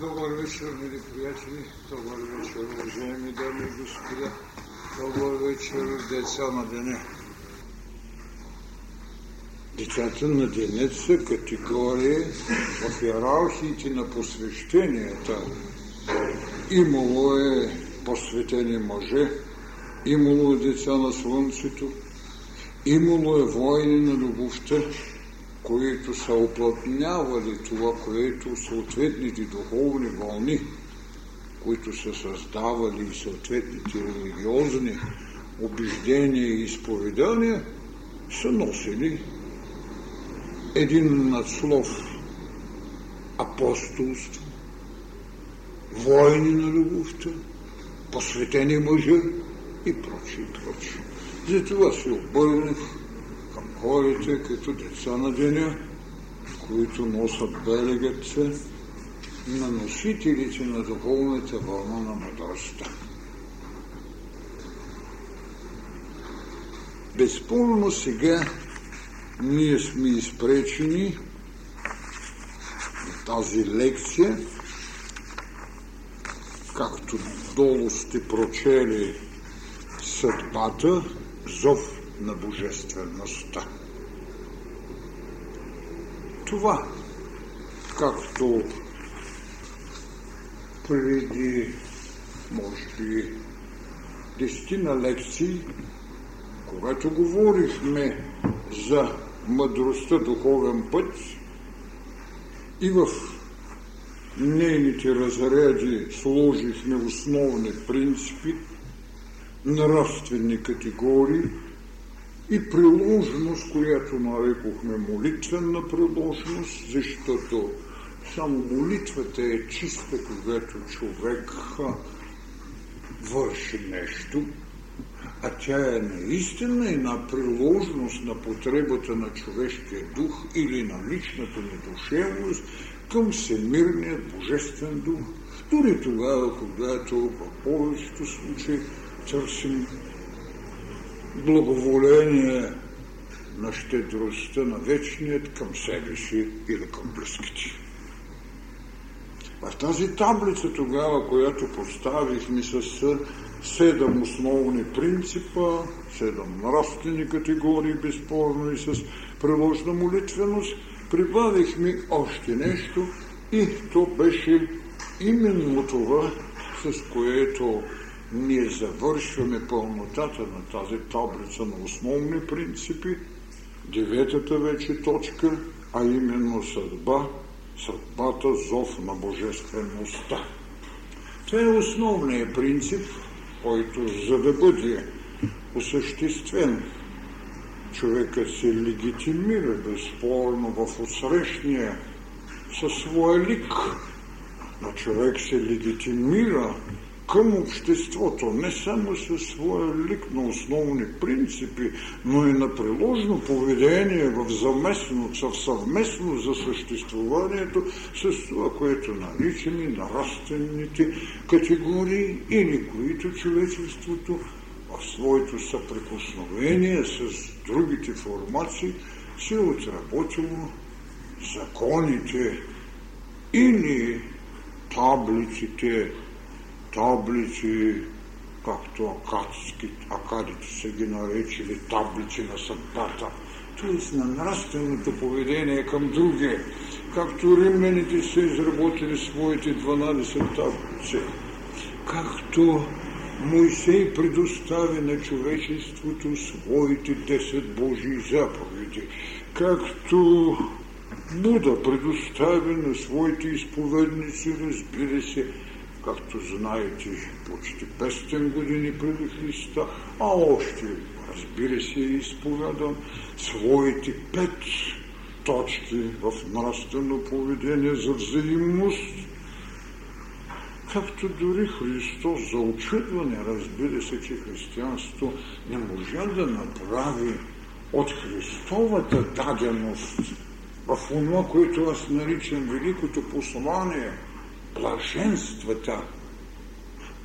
Добър вечер, мили приятели, добър вечер, уважаеми дами и господа, добър вечер, деца на деня. Децата на денят са категория в иерархиите на посвещенията. Имало е посветени мъже, имало е деца на слънцето, имало е войни на любовта, които са оплътнявали това, което съответните духовни вълни, които са създавали и съответните религиозни убеждения и изповедания, са носили един надслов апостолство, войни на любовта, посветени мъжа и прочие, прочие. Затова се обърнах хората като деца на деня, които носят белегът на носителите на духовната вълна на мъдростта. Безспорно сега ние сме изпречени на тази лекция, както долу сте прочели съдбата, зов на божествеността. Това, както преди, може би, десетина лекции, когато говорихме за мъдростта духовен път и в нейните разряди сложихме основни принципи, нравствени категории и приложност, която нарекохме молитвена приложност, защото само молитвата е чиста, когато човек върши нещо, а тя е наистина една приложност на потребата на човешкия дух или на личната недушевност към всемирният божествен дух. Дори тогава, когато в повечето случаи търсим благоволение на щедростта на вечният към себе си или към близките. В тази таблица тогава, която поставихме с седем основни принципа, седем нравствени категории, безспорно и с приложна молитвеност, прибавихме още нещо и то беше именно това, с което ние завършваме пълнотата на тази таблица на основни принципи, деветата вече точка, а именно съдба, съдбата, зов на божествеността. Това е основният принцип, който за да бъде осъществен, човекът се легитимира безспорно в отсрещния със своя лик. Но човек се легитимира към обществото, не само със своя лик на основни принципи, но и на приложно поведение в заместно, в съвместно за съществуването с това, което наричаме нравствените категории или които човечеството в своето съприкосновение с другите формации се е отработило законите или таблиците таблици, както акадски, акадите са ги наречили таблици на съдбата, т.е. на нравственото поведение към други, както римляните са изработили своите 12 таблици, както Моисей предостави на човечеството своите 10 Божии заповеди, както Буда предостави на своите изповедници, разбира се, както знаете, почти 500 години преди Христа, а още, разбира се, изповядам своите пет точки в нравствено поведение за взаимност, както дори Христос за очудване, разбира се, че християнство не можа да направи от Христовата даденост в това, което аз наричам великото послание – блаженствата.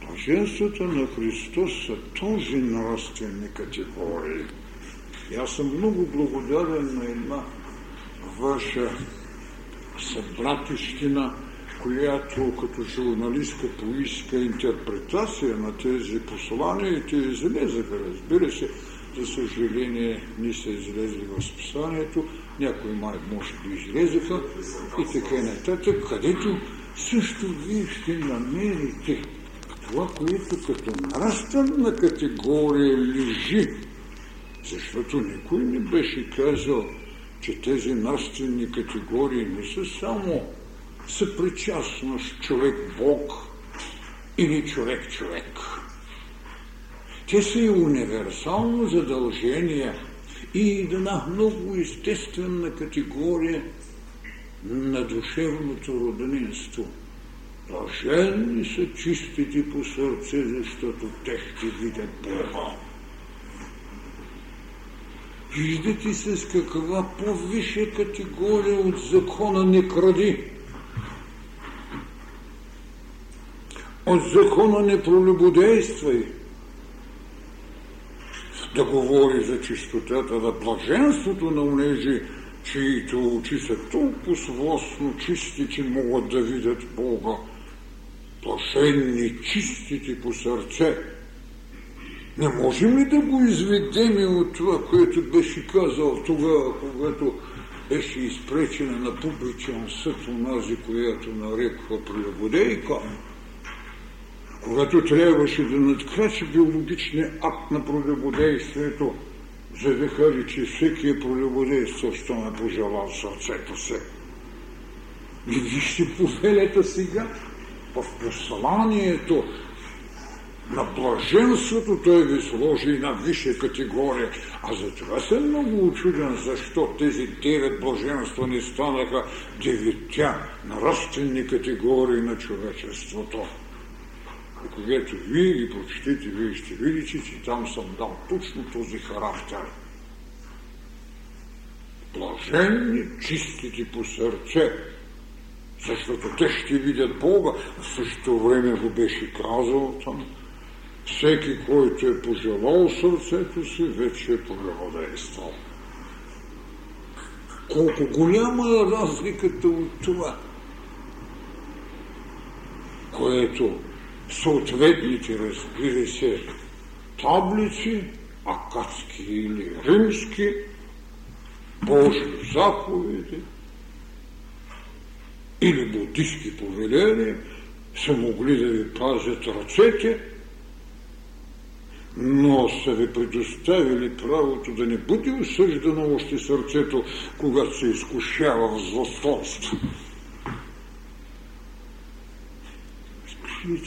Блаженствата на Христос са този нравствени категории. И аз съм много благодарен на една ваша събратищина, която като журналистка поиска интерпретация на тези послания и те излезаха, разбира се. За съжаление, не са излезли в списанието, някои май може би излезаха и така нататък, където също вие ще намерите това, което като нравствена категория лежи. Защото никой не беше казал, че тези нравствени категории не са само съпричастност човек-бог или човек-човек. Те са и универсално задължение и една много естествена категория на душевното роднинство. Блаженни са чистите по сърце, защото те ще видят Бога. Виждате се с каква по-висша категория от закона не кради. От закона не пролюбодействай. Да говори за чистотата, на блаженството на унежи, чието очи са толкова свостно чисти, че могат да видят Бога. Блаженни, чистите по сърце. Не можем ли да го изведем от това, което беше казал тогава, когато беше изпречена на публичен съд онази, която нареква прелюбодейка? когато трябваше да надкрачи биологичния акт на прелюбодействието, за да каже, че всеки е прелюбодействал, що ме пожелал сърцето се. И вижте повелята сега в посланието на блаженството той ви сложи на висша категория. А за това съм много очуден, защо тези девет блаженства не станаха деветя нравствени категории на човечеството. И когато вие ги прочетете, вие ще видите, че там съм дал точно този характер. Блаженни, чистите по сърце, защото те ще видят Бога. В същото време го беше казал там. Всеки, който е пожелал сърцето си, вече е прелодействал. Колко голяма е разликата от това, което съответните, разбира се, таблици, акадски или римски, Божи заповеди или буддийски повеления са могли да ви пазят ръцете, но са ви предоставили правото да не бъде осъждано още сърцето, когато се изкушава в злостонство. Вижте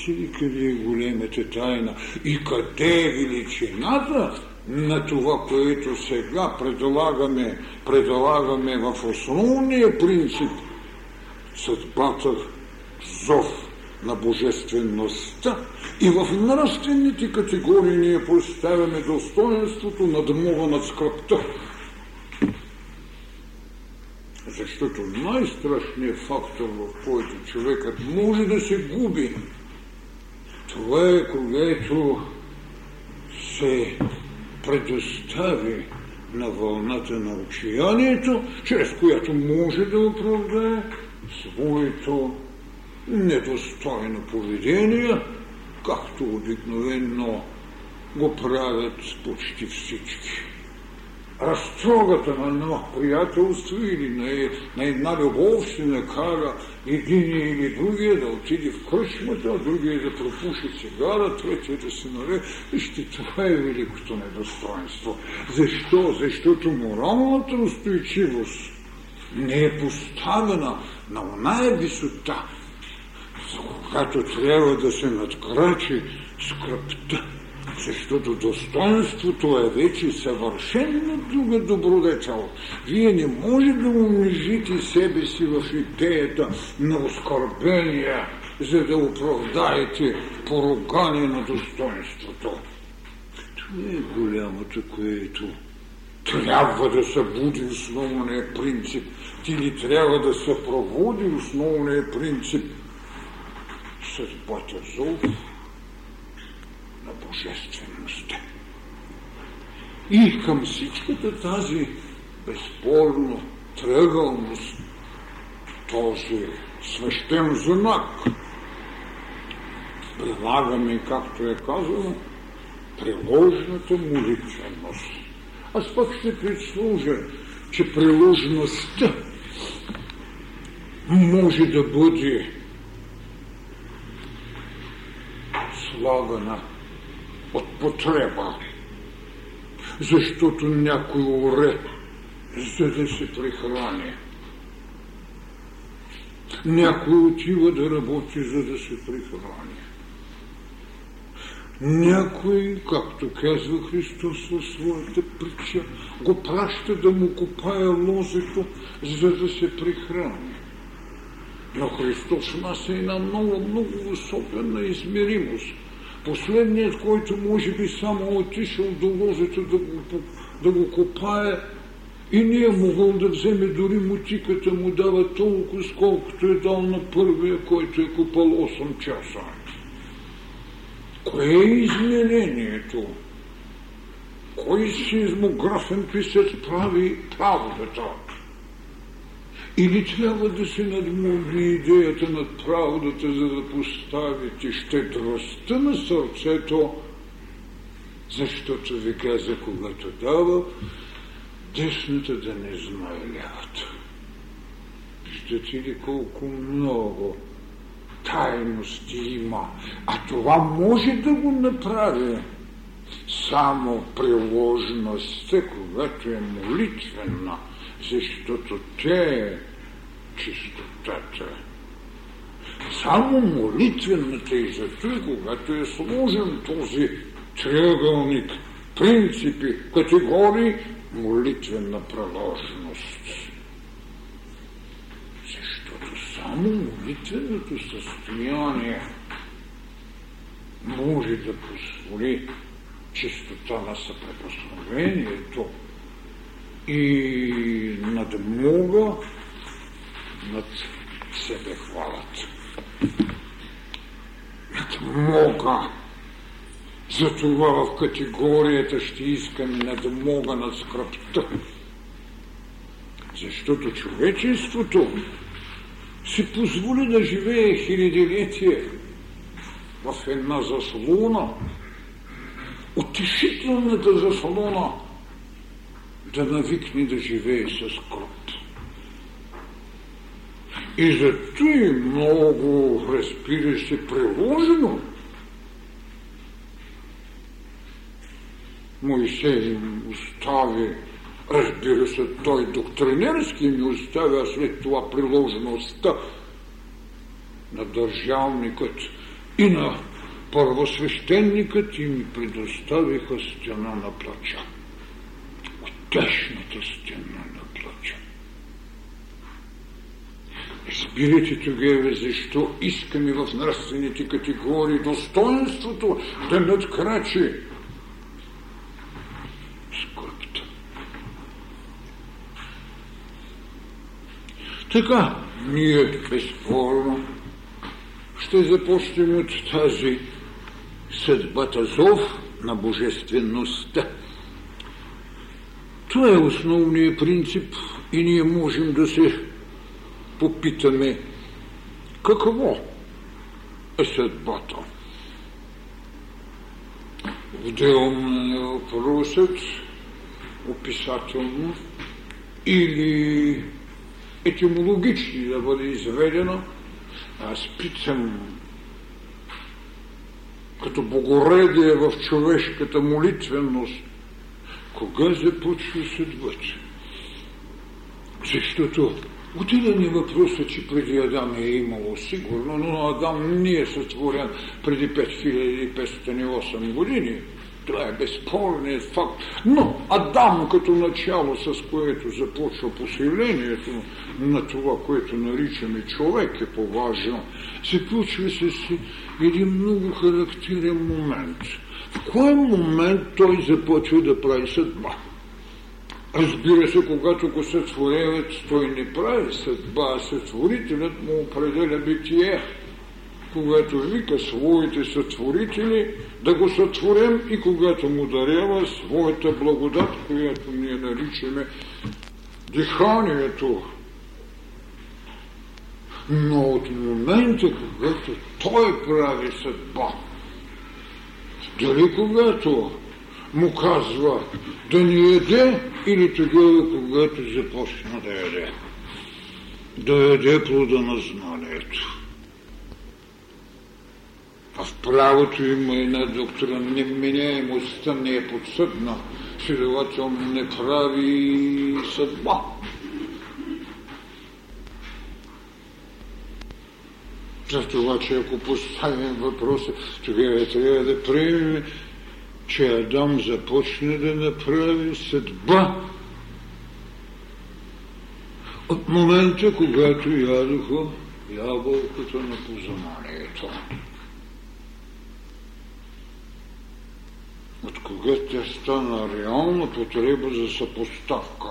ли къде е големата тайна и къде е величината на това, което сега предлагаме, предлагаме в основния принцип съдбата, зов на божествеността и в нравствените категории ние поставяме достоинството на дъмова над скръпта. Защото най-страшният фактор, в който човекът може да се губи, това е когато се предостави на вълната на отчаянието, чрез която може да оправдае своето недостойно поведение, както обикновено го правят почти всички разтрогата на едно приятелство или на, на една любов ще накара един или другия да отиде в кръчмата, другия да пропуши цигара, третия да се наре. Вижте, това е великото недостоинство. Защо? Защото моралната устойчивост не е поставена на оная висота, за когато трябва да се надкрачи скръпта защото достоинството е вече съвършенно друга добродетел. Вие не може да унижите себе си в идеята на оскорбение, за да оправдаете поругание на достоинството. Това е голямото, което трябва да събуди основния принцип или трябва да съпроводи основния принцип съдбата зов на божествеността. И към всичката тази безспорно тръгълност, този свещен знак. Прилагаме, както е казано, приложната молитвеност. Аз пък ще прислужа, че приложността може да бъде слагана от потреба, защото някой уре, за да се прихрани. Някой отива да работи, за да се прихрани. Някой, както казва Христос в своята притча, го праща да му копае лозето, за да се прихрани. Но Христос в нас е една много, много особена измеримост. Последният, който може би само отишъл до лозето да го, да го копае и не е могъл да вземе дори мутиката му дава толкова, сколкото е дал на първия, който е купал 8 часа. Кое е изменението? Кой сизмографен писец прави правдата? Или трябва да се надмогли идеята над правдата, за да поставите щедростта на сърцето, защото ви каза, когато дава, десната да не знае лявата. Виждате ли колко много тайности има, а това може да го направи само приложността, когато е молитвена, защото те чистотата. Само молитвената и зато, когато е сложен този триъгълник, принципи, категории, молитвена приложност. Защото само молитвеното състояние може да позволи чистота на съпрекосновението и надмога над себе хвалят. Надмога. Затова в категорията ще искам надмога над скръпта. Защото човечеството си позволи да живее хилядилетие в една заслона, утешителната заслона, да навикне да живее с скръп. И зато и много, разбира се, приложено. Моисей им остави, разбира се, той доктринерски ми остави, а след това приложеността на държавникът и на първосвещеникът и ми предоставиха стена на плача. Тяшната стена на плача. Разбирате тогава защо искаме в нравствените категории достоинството да надкрачи скръпта. Така, ние безспорно ще започнем от тази съдбата зов на божествеността. Това е основният принцип и ние можем да се попитаме какво е съдбата. Отделно въпросът, описателно или етимологични да бъде изведено, аз питам като богоредие в човешката молитвеност, кога започва съдбата? Защото отида ни въпроса, че преди Адам е имало сигурно, но Адам не е сътворен преди 5508 години. Това е безспорният факт. Но Адам като начало, с което започва поселението на това, което наричаме човек е по-важно, се включва с един много характерен момент. В кой момент той започва да прави съдба? Разбира се, когато го сътворяват, той не прави съдба, а сътворителят му определя битие когато вика своите сътворители да го сътворим и когато му дарява своята благодат, която ние наричаме диханието. Но от момента, когато той прави съдба, дали когато му казва да ни яде или тогава, когато започна да яде. Да яде плода на знанието. А в правото има една доктрина, неменяемостта не е подсъдна, следователно не прави съдба. За това, че ако поставим въпроса, тогава трябва да приемем, че Адам започне да направи съдба от момента, когато ядоха ябълката на познанието. от кога тя стана реална потреба за съпоставка.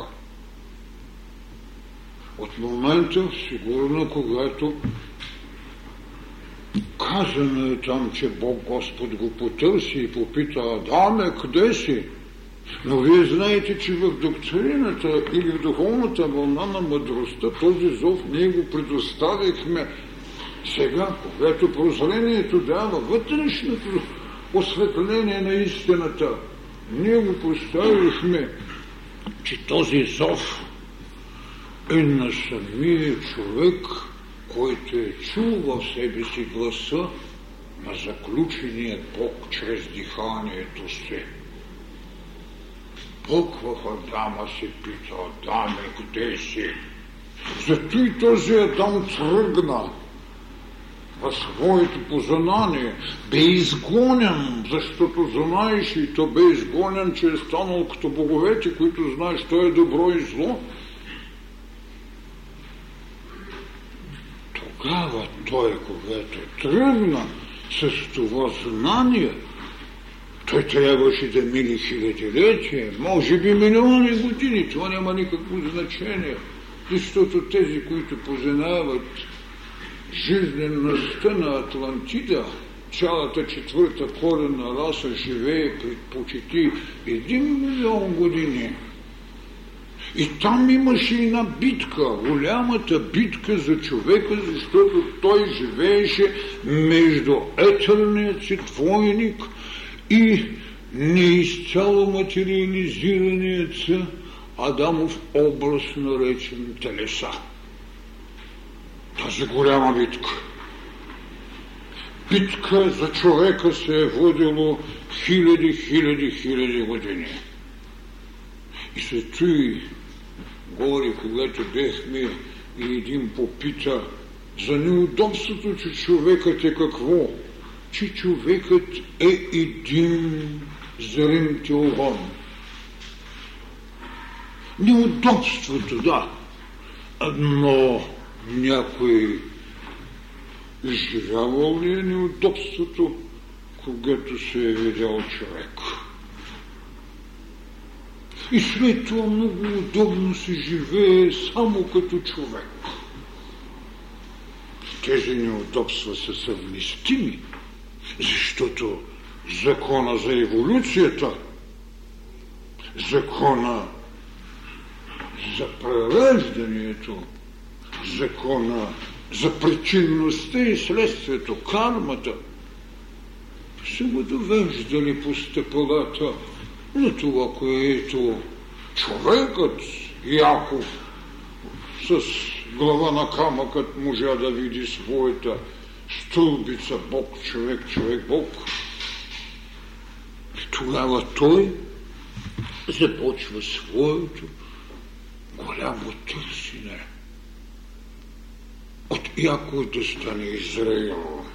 От момента, сигурно, когато казано е там, че Бог Господ го потърси и попита Адаме, къде си? Но вие знаете, че в доктрината или в духовната вълна на мъдростта този зов ние го предоставихме сега, когато прозрението дава вътрешното осветление на истината. Ние го поставихме, че този зов е на самия човек, който е чул в себе си гласа на заключеният Бог чрез диханието си. Бог в Адама се пита, Адаме, къде си? Зато и този Адам тръгна в своето познание, бе изгонен, защото знаеш и то бе изгонен, че е станал като боговете, които знаеш, то е добро и зло. Тогава той, когато тръгна с това знание, той трябваше да мили хилядилетия, може би милиони години, това няма никакво значение, защото тези, които познават жизнеността на Атлантида, цялата четвърта корена раса живее при почти един милион години. И там имаше една битка, голямата битка за човека, защото той живееше между етерният си двойник и неизцяло материализираният Адамов образ, наречен телеса тази голяма битка. Битка за човека се е водило хиляди, хиляди, хиляди години. И се чуи горе, когато бехме и един попита за неудобството, че човекът е какво? Че човекът е един зрен теорон. Неудобството, да, но някой изживявал ли е неудобството, когато се е видял човек? И след това много удобно се живее само като човек. Тези неудобства са съвместими, защото закона за еволюцията, закона за пререждането, закона за причинността и следствието, кармата, са го довеждали по стъпалата на това, което човекът Яков с глава на камъкът можа да види своята стълбица Бог, човек, човек, Бог. Тогава той започва своето голямо търсене от Яков да стане Израил.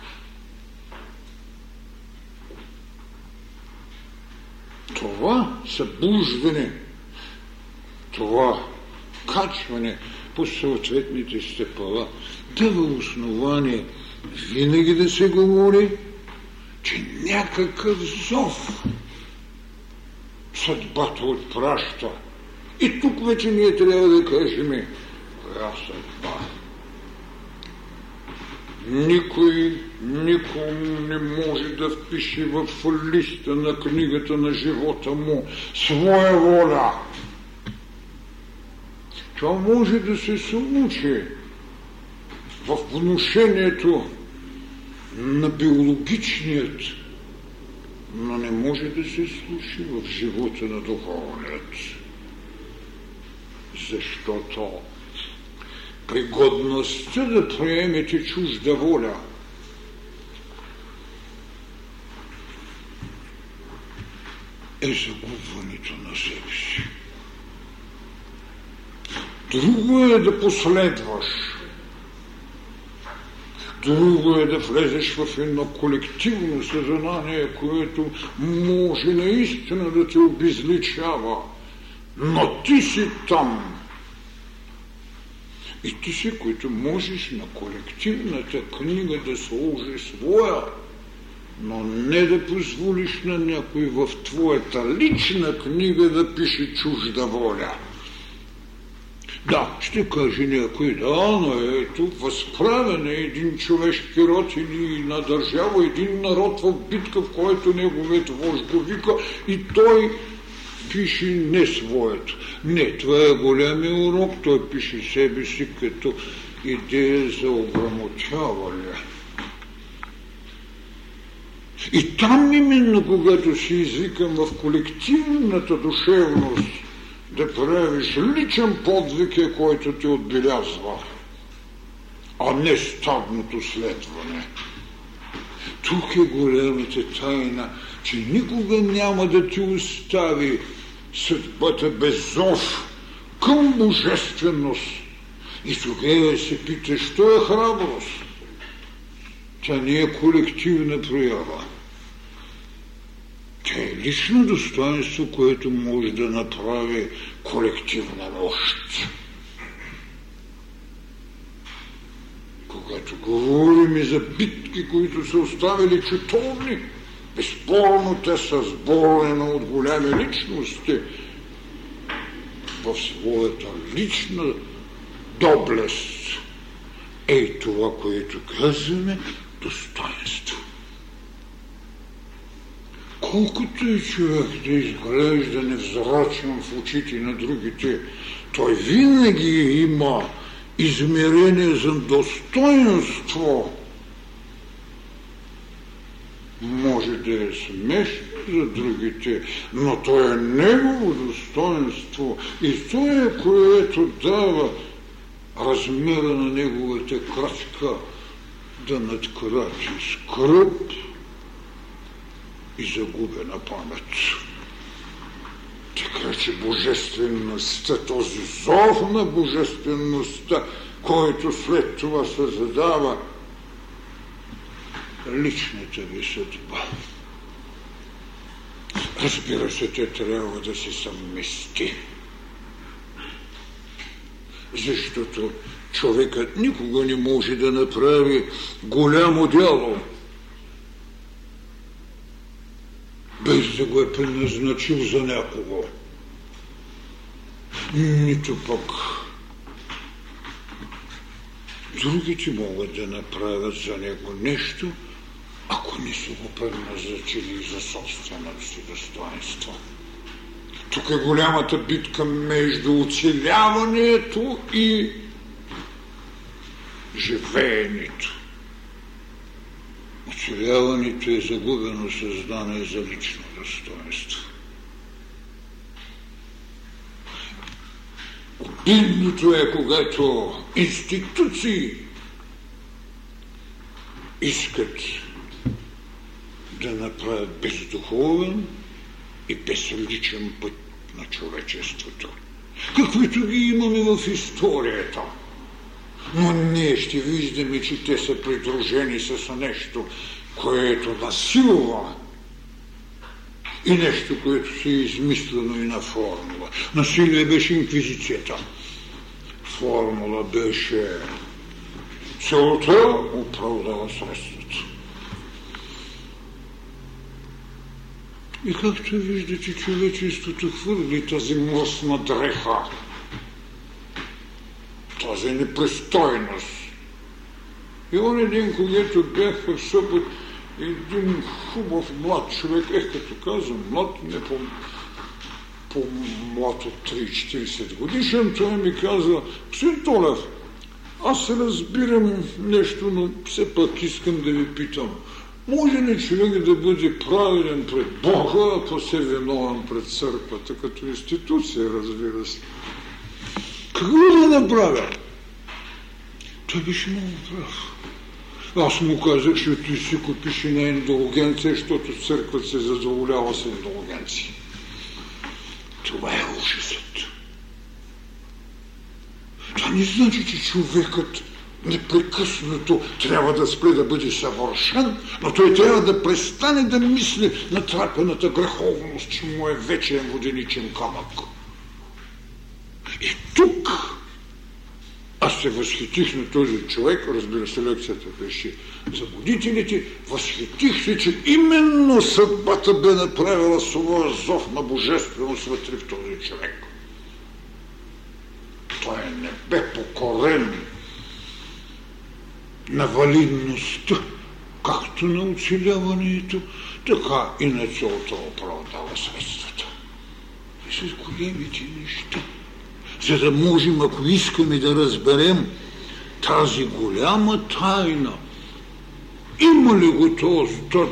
Това събуждане, това качване по съответните степала дава основание винаги да се говори, че някакъв зов съдбата отпраща. И тук вече ние трябва да кажем, коя съдба? Никой никому не може да впише в листа на книгата на живота му своя воля. Това може да се случи, в внушението на биологичният, но не може да се случи в живота на духовният. Защото пригодността да приемете чужда воля е загубването на себе си. Друго е да последваш. Друго е да влезеш в едно колективно съзнание, което може наистина да те обезличава. Но ти си там. И ти си, който можеш на колективната книга да сложи своя, но не да позволиш на някой в твоята лична книга да пише чужда воля. Да, ще каже някой, да, но ето, възправен е един човешки род или на държава, един народ в битка, в който неговият вожд го вика и той пише не своето. Не, това е големия урок, той пише себе си като идея за ограмотяване. И там именно, когато си извикам в колективната душевност, да правиш личен подвиг е, който ти отбелязва, а не стадното следване. Тук е голямата тайна, че никога няма да ти остави съдбата без зов към божественост. И тогава се пита, що е храброст? Тя не е колективна проява. Тя е лично достоинство, което може да направи колективна мощ. Когато говорим и за битки, които са оставили чутовни, безспорно те са сборени от голями личности в своята лична доблест. Ей това, което казваме, достоинство. Колкото и човек да изглежда невзрачен в очите на другите, той винаги има измерение за достоинство. Може да е смешно за другите, но то е негово достоинство и то е което дава размера на неговата крачка да надкрачи скръп и загубена памет. Така че божествеността, този зов на божествеността, който след това се задава личната ви съдба. Разбира се, те трябва да се съвмести. Защото човекът никога не може да направи голямо дело, без да го е предназначил за някого. Нито пък другите могат да направят за него нещо, ако не са го предназначили за собственото си достоинство. Тук е голямата битка между оцеляването и живеенето. Оцеляването е загубено създание за лично достоинство. Обидното е, когато институции искат да направят бездуховен и безличен път на човечеството. Каквито ги имаме в историята – но ние ще виждаме, че те са придружени с нещо, което насилва и нещо, което си е измислено и на формула. Насилие беше инквизицията. Формула беше целта оправдава средството. И както виждате, човечеството хвърли тази млъсна дреха тази непристойност. И он един, когато бях в Сопот, един хубав млад човек, ех като казвам, млад, не по, по-млад от 3-40 годишен, той ми каза, господин Толев, Аз разбирам нещо, но все пак искам да ви питам. Може ли човек да бъде правилен пред Бога, ако се виновен пред църквата, като институция, разбира се? Какво да направя? Той беше много прав. Аз му казах, че той си купиш на индулгенция, защото църквата се задоволява с индулгенции. Това е ужасът. Това не значи, че човекът непрекъснато трябва да спре да бъде съвършен, но той трябва да престане да мисли на трапената греховност, че му е вечен воденичен камък. И тук аз се възхитих на този човек, разбира се, лекцията беше за будителите, възхитих се, че именно съдбата бе направила своя зов на божественост вътре в този човек. Той не бе покорен на валидността, както на оцеляването, така и на целта оправдава средствата. И с големите неща за да можем, ако искаме да разберем тази голяма тайна, има ли го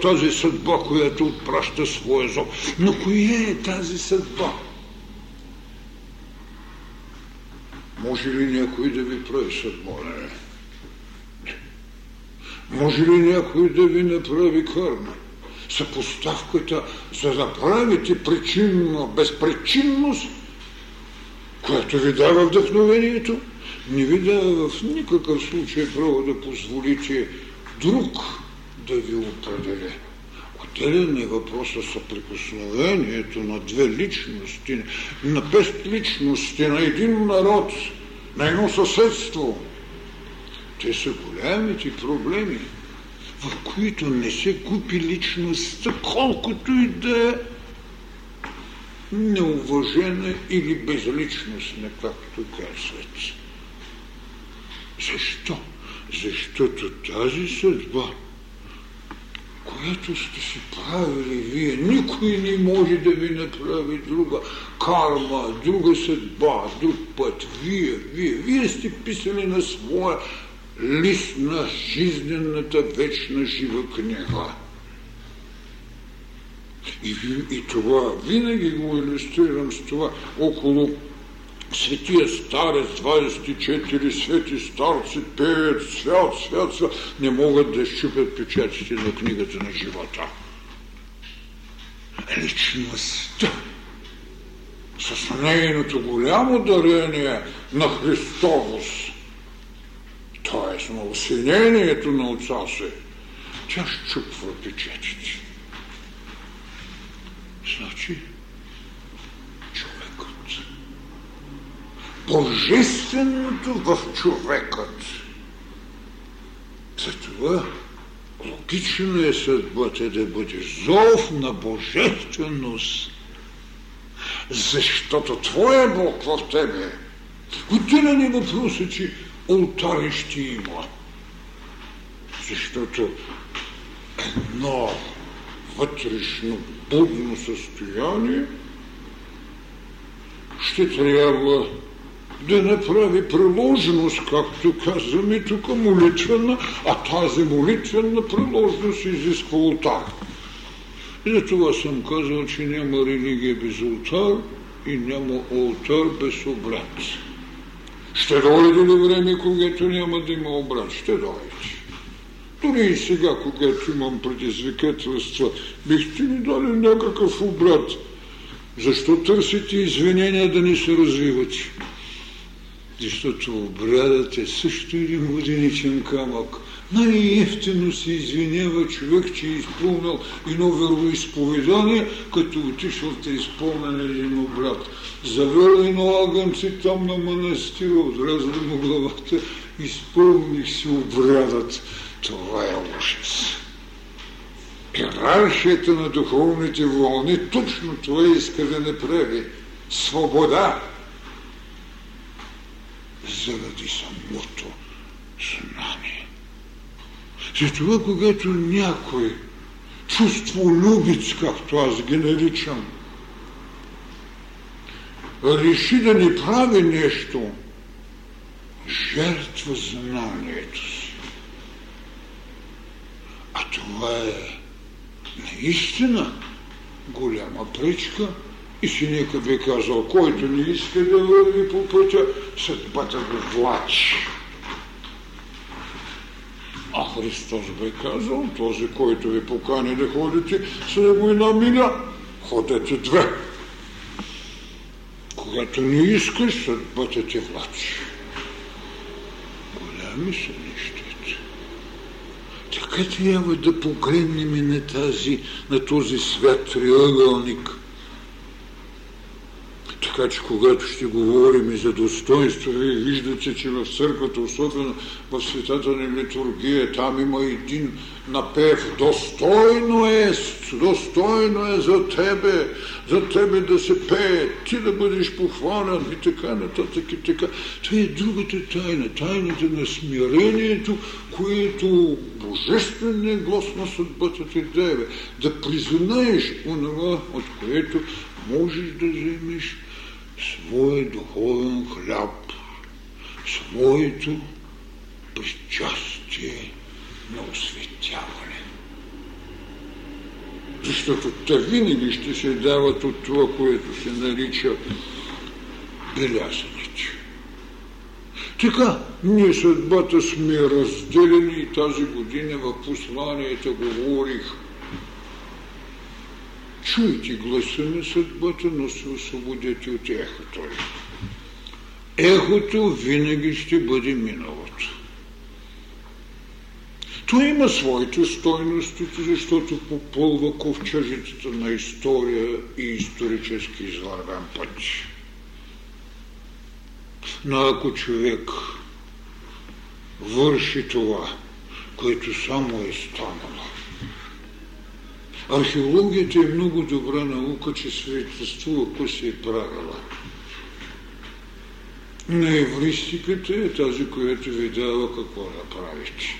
тази съдба, която отпраща своя зов? Но коя е тази съдба? Може ли някой да ви прави съдба? Може ли някой да ви направи карма? Съпоставката, за да правите причинна безпричинност, която ви дава вдъхновението, не ви дава в никакъв случай право да позволите друг да ви определя. Отделен е въпроса съприкосновението на две личности, на пет личности, на един народ, на едно съседство. Те са голямите проблеми, в които не се купи личността, колкото и да е неуважена или безличностна, както казват. Защо? Защото тази съдба, която сте си правили вие, никой не може да ви направи друга карма, друга съдба, друг път. Вие, вие, вие сте писали на своя лист на жизнената вечна жива книга. И, и това винаги го иллюстрирам с това около светия старец, 24 свети старци пеят свят, свят, свят, не могат да щупят печатите на книгата на живота. Личността с нейното голямо дарение на Христовост, т.е. на осенението на отца се, тя щупва печатите. Значи, човекът. Божественото в човекът. Затова логично е съдбата да бъде зов на божественост, защото Твоя Бог в тебе. Отделен е въпросът, че алтари ще има. Защото едно вътрешно будно състояние, ще трябва да направи приложеност, както казваме тук, молитвена, а тази молитвена приложеност изисква ултар. И за това съм казал, че няма религия без ултар и няма ултар без обрат. Ще дойде ли време, когато няма да има обрат? Ще дойде. Дори и сега, когато имам предизвикателства, бихте ли дали някакъв обрат? Защо търсите извинения да не се развивате? Защото обрядът е също един воденичен камък. Най-ефтино се извинява човек, че е изпълнил едно вероисповедание, като отишъл да изпълнен един обрат. Завел едно агънце там на манастира, отрязали му главата, изпълних си обрядът. Това е ужас. Иерархията на духовните вълни точно това иска да не прави. Свобода заради самото знание. Затова, когато някой чувство любец, както аз ги наричам, реши да не прави нещо, жертва знанието си. А това е наистина голяма пречка и си нека би казал, който не иска да върви по пътя, съдбата го влачи. А Христос бе казал, този, който ви покани да ходите с него една миля, ходете две. Когато не искаш, съдбата те влачи. Голями са. Така трябва да погледнем на, тази, на този свят триъгълник – така че когато ще говорим и за достоинство, вие виждате, че в църквата, особено в светата на литургия, там има един напев. Достойно е, достойно е за тебе, за тебе да се пее, ти да бъдеш похвален и така нататък и така. Това е другата тайна, тайната на смирението, което божественият глас на съдбата ти даде. Да признаеш онова, от което можеш да вземеш свой духовен хляб, своето причастие на осветяване. Защото те винаги ще се дават от това, което се нарича белязаните. Така, ние съдбата сме разделени и тази година в посланията говорих – Чуйте гласа на съдбата, но се освободете от ехото. Ехото винаги ще бъде миналото. То има своите стойности, защото попълва ковчежицата на история и исторически извървен път. Но ако човек върши това, което само е станало, Археологията е много добра наука, че свидетелствува какво се е правила. На евристиката е тази, която ви дава какво да правите.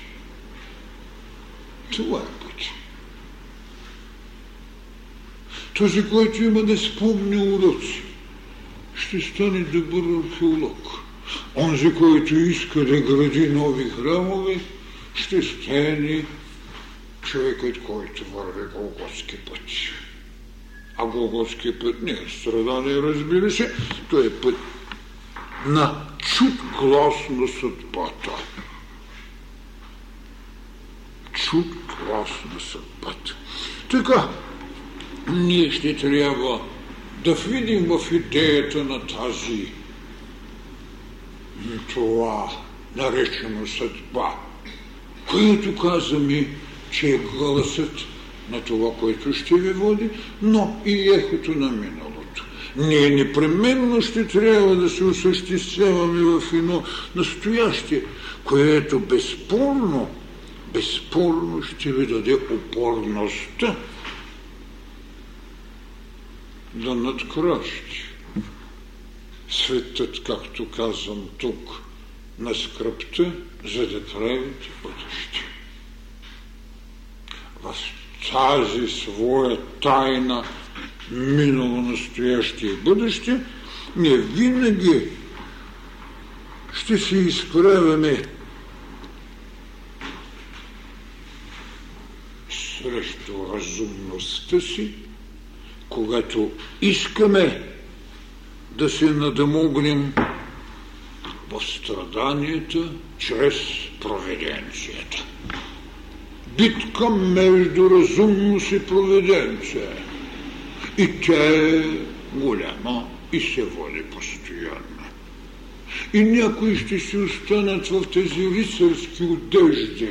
Това е път. Този, който има да спомни уроци, ще стане добър археолог. Онзи, който иска да гради нови храмове, ще стане човекът, който върви Голготски път. А Голготски път не е страдание, разбира се, той е път на чуд глас на съдбата. Чуд глас на съдбата. Така, ние ще трябва да видим в идеята на тази това наречено съдба, което казваме че е гласът на това, което ще ви води, но и ехото на миналото. Ние непременно ще трябва да се осъществяваме в едно настояще, което безспорно, безспорно ще ви даде опорността да надкращи светът, както казвам тук, на скръпта, за да правите бъдеще в тази своя тайна минало, настояще и бъдеще, ние винаги ще се изправяме срещу разумността си, когато искаме да се надамогнем в страданията чрез проведенцията битка между разумност и проведенце. И тя е голяма и се води постоянно. И някои ще си останат в тези рицарски одежди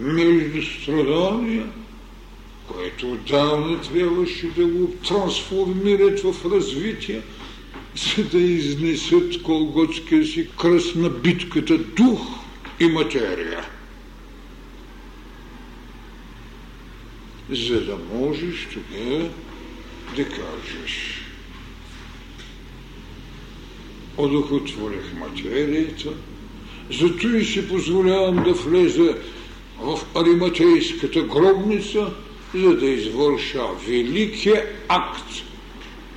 между страдания, което отдавна трябваше да го трансформират в развитие, за да изнесат колготския си кръст на битката дух и материя. За да можеш тогава да кажеш одухотворих материята, зато и си позволявам да влеза в ариматейската гробница, за да извърша великия акт.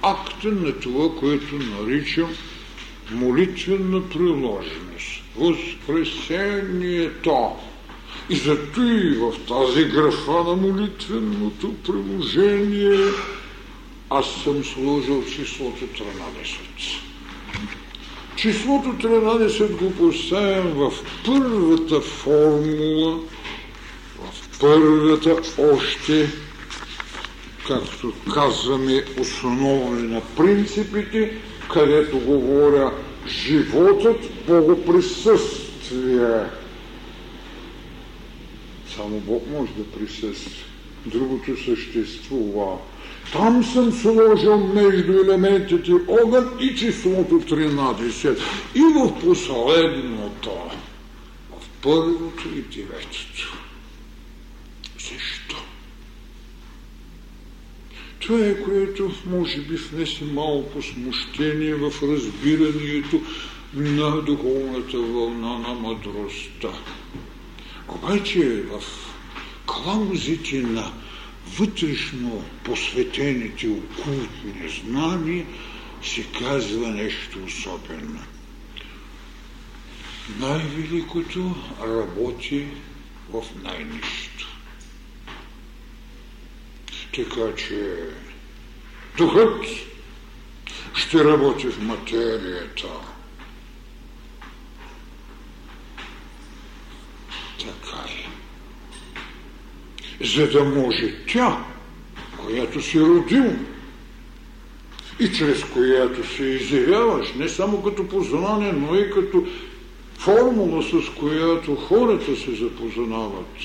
Акта на това, което наричам молитвена приложеност, възкресението. И зато и в тази графа на молитвеното приложение аз съм сложил числото 13. Числото 13 го поставям в първата формула, в първата още, както казваме, основа на принципите, където говоря животът Богоприсъствие. Само Бог може да присъства. Другото съществува. Там съм сложил между елементите огън и числото 13. И в последното, в първото и деветото. Защо? Това е, което може би внесе малко смущение в разбирането на духовната вълна на мъдростта. Обаче в каламзите на вътрешно посветените окултни знания се казва нещо особено. Най-великото работи в най-нищо. Така че духът ще работи в материята. Така е за да може тя, която си родил и чрез която се изявяваш, не само като познание, но и като формула, с която хората се запознават.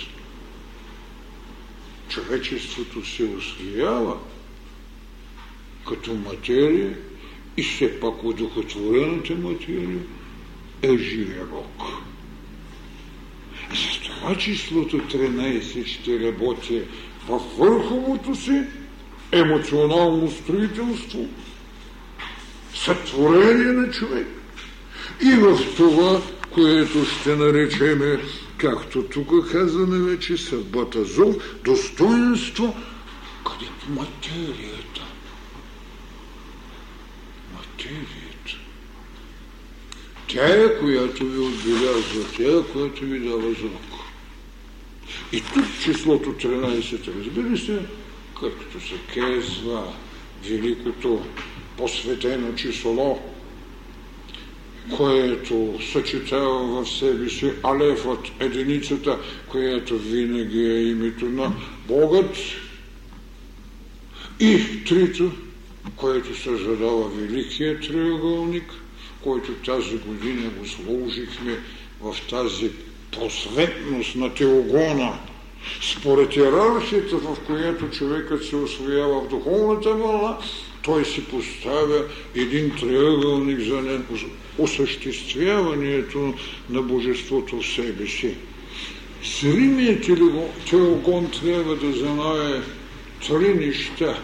Човечеството се освоява като материя и все пак удохотворената материя е живия Бог. Затова числото 13 ще работи във върховото си емоционално строителство, сътворение на човек и в това, което ще наречеме, както тук казваме вече, съдбата зов, достоинство, където материята. Материя. Тя е, която ви отбелязва, тя е, която ви дава знак. И тук числото 13, разбира се, както се казва великото посветено число, което съчетава в себе си алефът, единицата, която винаги е името на Богът, и трито, което съждава великият триъгълник – който тази година го сложихме в тази просветност на теогона, според иерархията, в която човекът се освоява в духовната вълна, той си поставя един триъгълник за осъществяването на божеството в себе си. Зримият теогон трябва да знае три неща.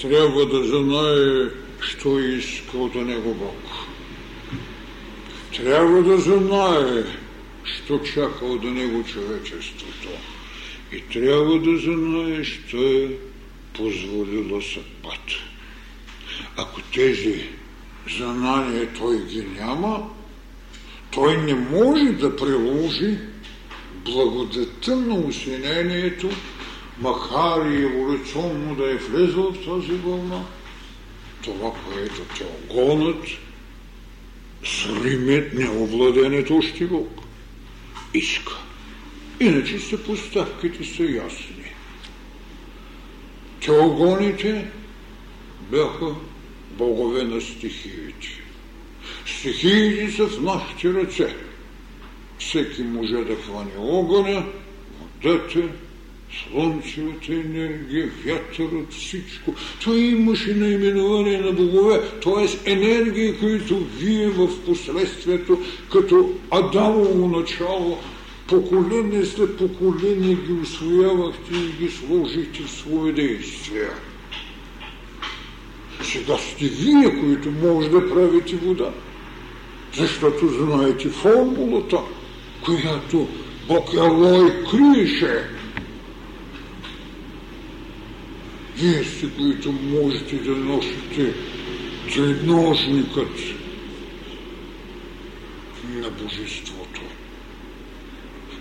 Трябва да знае що иска от него Бог. Трябва да знае, що чака от него човечеството. И трябва да знае, що е позволила съдбата. Ако тези знания той ги няма, той не може да приложи благодата на усинението, макар и еволюционно да е влезъл в тази вълна, това, което те огонят, сримет неовладенето още Бог. Иска. Иначе се поставките са ясни. Теогоните бяха богове на стихиите. Стихиите са в нашите ръце. Всеки може да хване огъня, водата, слънчевата енергия, вятърът, всичко. Той имаше наименование на богове, т.е. енергии, които вие в последствието, като Адамово начало, поколение след поколение ги освоявахте и ги сложихте в свои действия. Сега сте вие, които може да правите вода, защото знаете формулата, която Бог Елой криеше вие сте, които можете да носите триножникът на Божеството.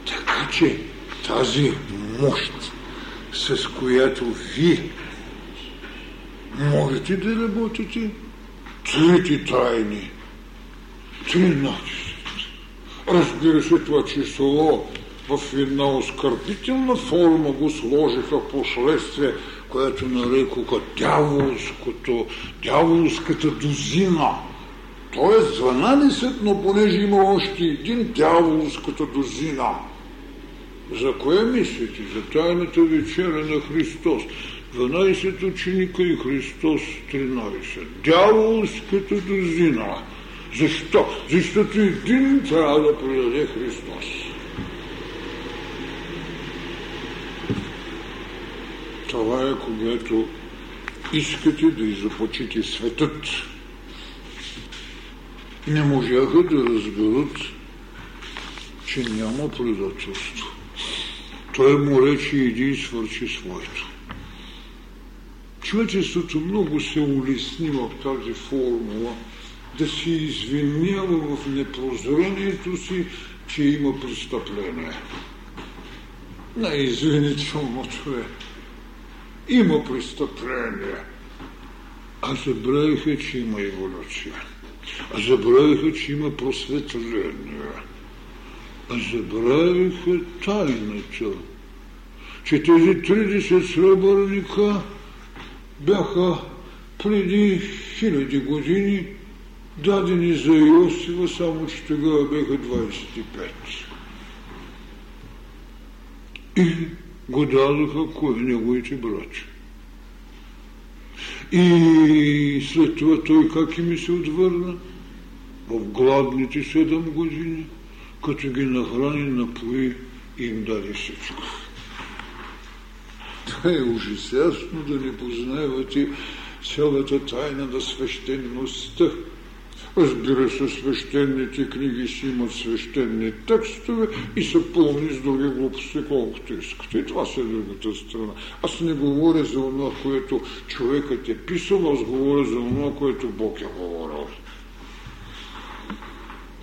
Така че тази мощ, с която ви можете да работите, трите тайни, тринадесет. Разбира се, това число в една оскърбителна форма го сложиха последствие, което нарекоха дяволското, дяволската дозина. Тоест 12, но понеже има още един дяволската дозина. За кое мислите? За тайната вечера на Христос. 12 ученика и Христос 13. Дяволската дозина. Защо? Защото един трябва да предаде Христос. Това е когато искате да изопочите светът. Не можаха да разберат, че няма предателство. Той му рече, иди и свърши своето. Човечеството много се улесни в тази формула да се извинява в непрозрението си, че има престъпление. Най-извинителното е. Има престъпление. А забравиха, че има еволюция. А забравиха, че има просветление. А забравиха тайната, че тези 30 сребърника бяха преди хиляди години дадени за Иосифа, само че тогава бяха 25. И го дадоха неговите брати. И след това той как и ми се отвърна? В гладните седем години, като ги нахрани, напои и им даде всичко. Това е ужасясно да не познавате цялата тайна на свещеността. Разбира се, свещените книги си имат свещени текстове и са пълни с други глупости, колкото искате. И това се е другата страна. Аз не говоря за това, което човекът е писал, аз говоря за това, което Бог е говорил.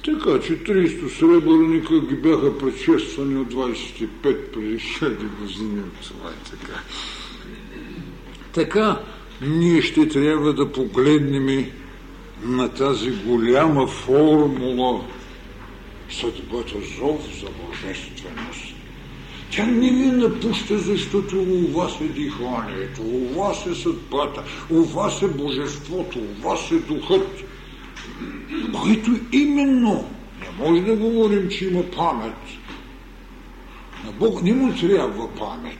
Така че 300 сребърника ги бяха предшествани от 25 преди 6 години. Това е така. Така, ние ще трябва да погледнем на тази голяма формула съдбата зов за божественост. Тя не ви напуща, защото у вас е диханието, у вас е съдбата, у вас е божеството, у вас е духът който именно не може да говорим, че има памет. На Бог не му трябва памет,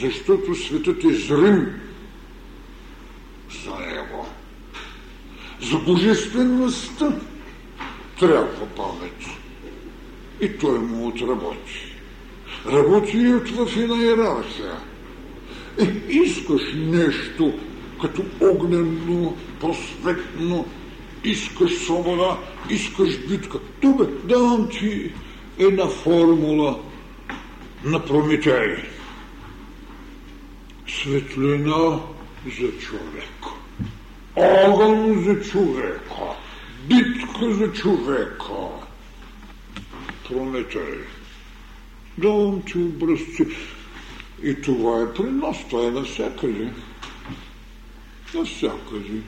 защото светът е зрим за него. За божествеността трябва памет. И той му отработи. Работи и в една иерархия. Е, искаш нещо като огненно, просветно, искаш свобода, искаш битка. Добре, давам ти една формула на Прометей. Светлина за човек. Огън за човека. Битка за човека. Прометей. Давам ти образци. И това е при нас, това е навсякъде. Навсякъде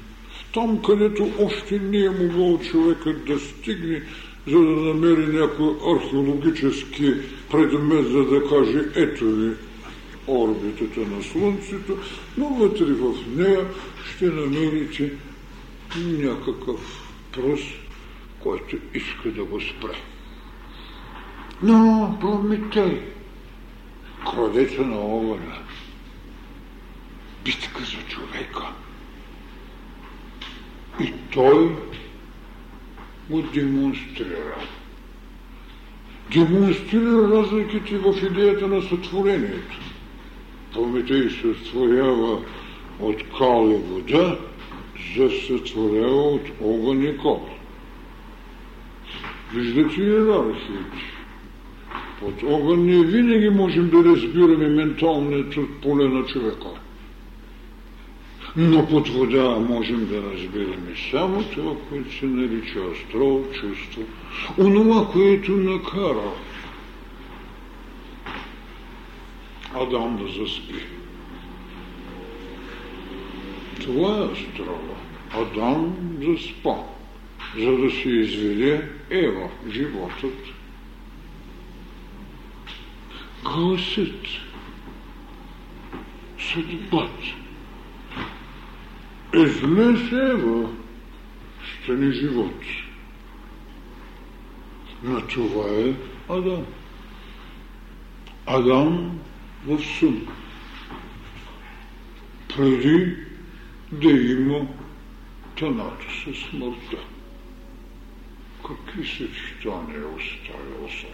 там, където още не е могъл човекът да стигне, за да намери някой археологически предмет, за да каже, ето ви орбитата на Слънцето, но вътре в нея ще намерите някакъв пръст, който иска да го спре. Но Прометей, кладеца на огъня, битка за човека – и той го демонстрира. Демонстрира разликите в идеята на сътворението. Прометей се сътворява от кал и вода, за сътворява от огън и кол. Виждате иерархиите. Под огън ние винаги можем да разбираме менталното поле на човека. Но под вода можем да разбираме само това, което се нарича астро чувство, онова, което накара Адам да заспи. Това е астрова. Адам заспа, за да се изведе Ева, животът. Гласът, съдбата, излез Ева, стани живот. Но това е Адам. Адам в сън. Преди да има тъната със смъртта. Какви съчетания оставил съм?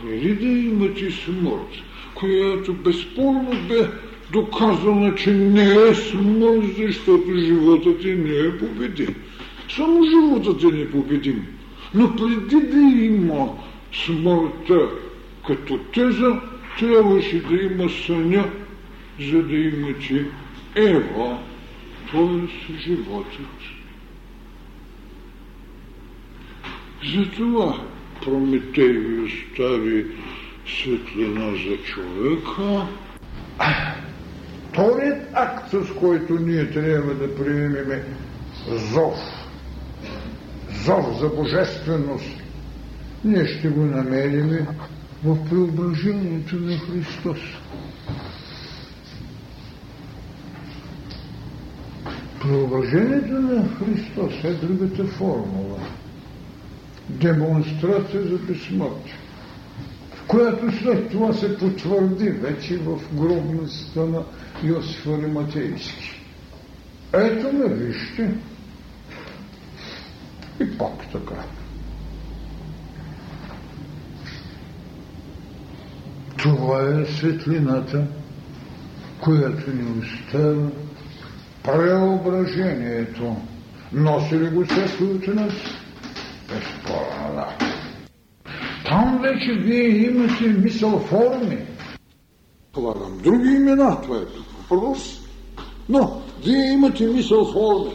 Преди да имате смърт, която безспорно бе доказана, че не е смърт, защото животът ти не е победим. Само животът е непобедим. Но преди да има смъртта като теза, трябваше да има съня, за да имате Ева, т.е. животът. Затова Прометей ви остави светлина за човека. Вторият акт, с който ние трябва да приемеме зов, зов за божественост, ние ще го намерим в преображението на Христос. Преображението на Христос е другата формула. Демонстрация за безсмъртие, която след това се потвърди вече в гробността на Йосиф Ариматейски. Ето ме, вижте. И пак така. Това е светлината, която ни оставя преображението. Носи ли го светлото нас? Безспорно да. Там вече вие имате мисъл форми. Полагам други имена, това е въпрос. Но вие имате мисъл форми.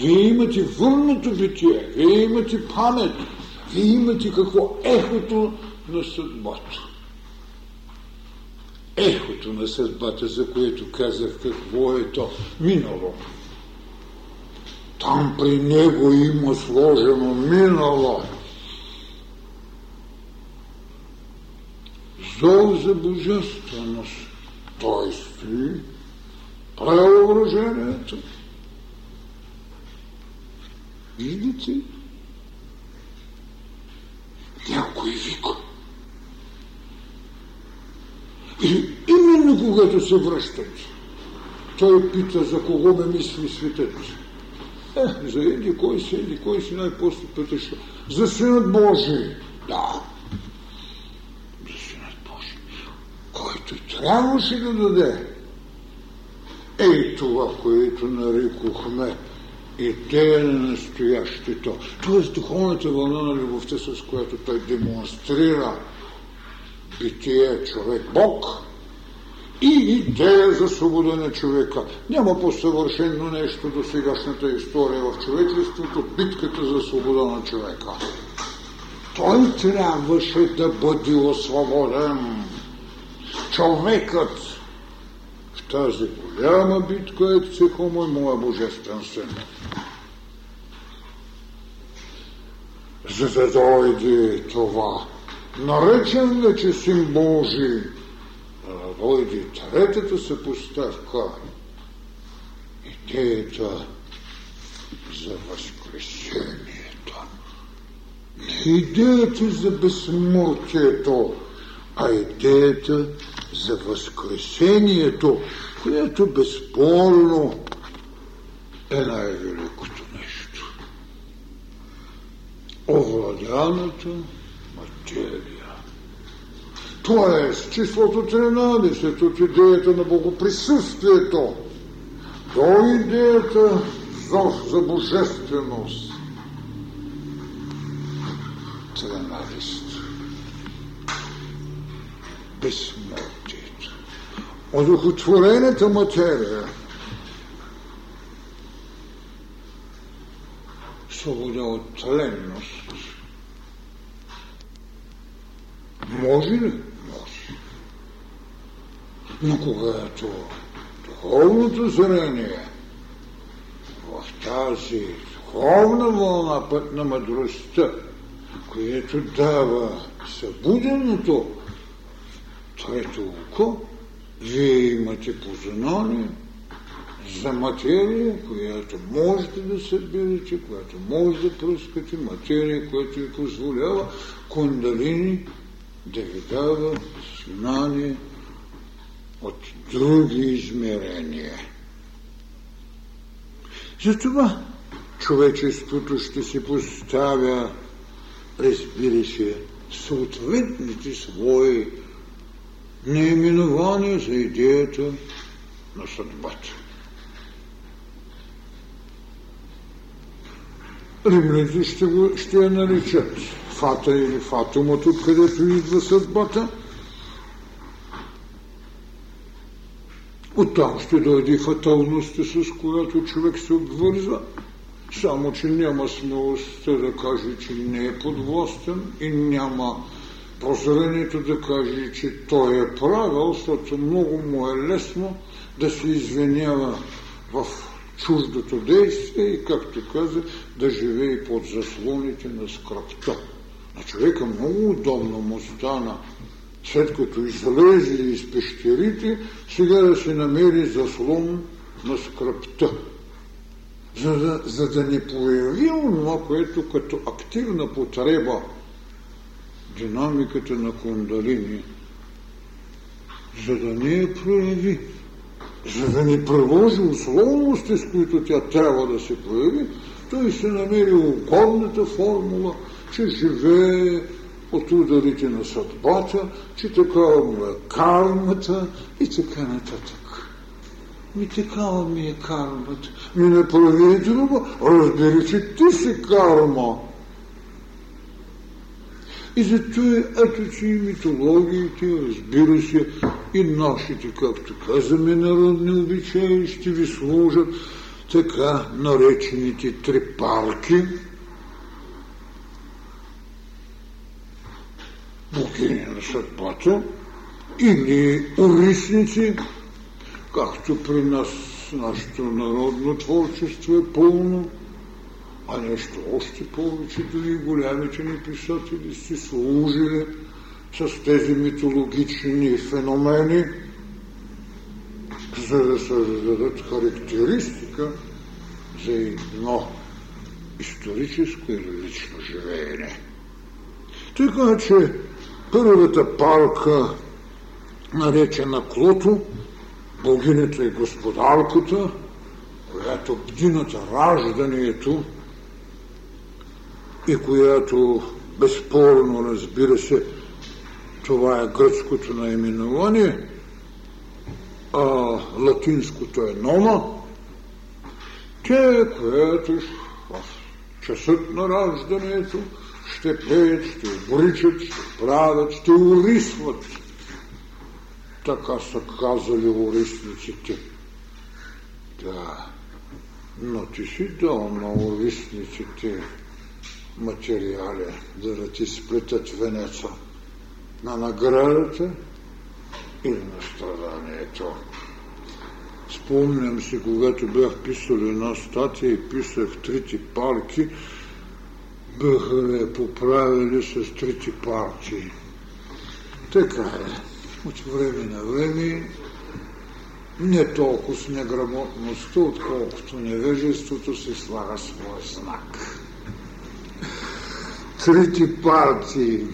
Вие имате върнато битие, вие имате памет, вие имате какво ехото на съдбата ехото на съдбата, за което казах какво е то минало. Там при него има сложено минало. Зов за божественост. Той стои преображението. Виждате? Някой вика. И именно когато се връщат, той пита за кого ме мисли светът. Е, за еди кой си, еди кой си най-после питаш. За Синът Божий. Да. За Синът Божий. Който трябваше да даде. Ей това, което нарекохме идея на настоящето. Тоест духовната вълна на любовта, с която той демонстрира битие човек-бог и идея за свобода на човека. Няма по-съвършено нещо до сегашната история в човечеството, битката за свобода на човека. Той трябваше да бъде освободен. Човекът в тази голяма битка е психомо и моя божествен син. За да дойде това наречен вече син Божий, дойде третата съпоставка, идеята за възкресението. Не идеята за безсмъртието, а идеята за възкресението, което безспорно е най-великото нещо. Овладяното материя. Тоест, числото 13 от идеята на богоприсъствието до идеята зов за божественост. 13. Безсмъртието. одухотворената материя, свобода от тленност. Може ли? Може. Но когато духовното зрение в тази духовна вълна, път на мъдростта, което дава събуденото трето око, вие имате познание за материя, която можете да събирате, която може да пръскате, материя, която ви позволява кундалини да ви дава знание от други измерения. Затова човечеството ще си поставя, разбира се, съответните свои наименования за идеята на съдбата. Римляните ще, го, ще я наричат фата или фатумът, откъдето идва съдбата. Оттам ще дойде фаталността, с която човек се обвързва. Само, че няма смелостта да каже, че не е подвластен и няма прозрението да каже, че той е правил, защото много му е лесно да се извинява в чуждото действие и, както каза, да живее под заслоните на скръпта. На човека много удобно му стана, след като излезе из пещерите, сега да се намери заслон на скръпта. За да, за да не появи това, което като активна потреба динамиката на кундалини, за да не я прояви, за да не приложи условности, с които тя трябва да се прояви, той се намери угодната формула, че живее от ударите на съдбата, че такава му е кармата и така нататък. Ми такава ми е кармата. Ми не прави друго. Разбери, че ти си карма. И зато е, ето, че и митологиите, разбира се, и нашите, както казаме, народни обичаи, ще ви служат така наречените трипарки, богини на съдбата, или урисници, както при нас нашето народно творчество е пълно, а нещо още повече, дори голямите ни писатели си служили с тези митологични феномени, за да създадат характеристика за едно историческо или лично живеене. Така че първата парка, наречена Клото, богинята и господарката, която бди раждането и която безспорно, разбира се, това е гръцкото наименование, а латинското е нома, тя, която в часът на раждането ще пеят, ще обричат, ще правят, ще урисват така са казали орисниците. Да, но ти си дал на орисниците материали, за да ти сплетат венеца на наградата или на страданието. Спомням си, когато бях писал една статия и писах трите парки, бяха ме поправили с трите партии. Така е от време на време не толкова с неграмотността, отколкото невежеството се слага своя знак. Трите партии,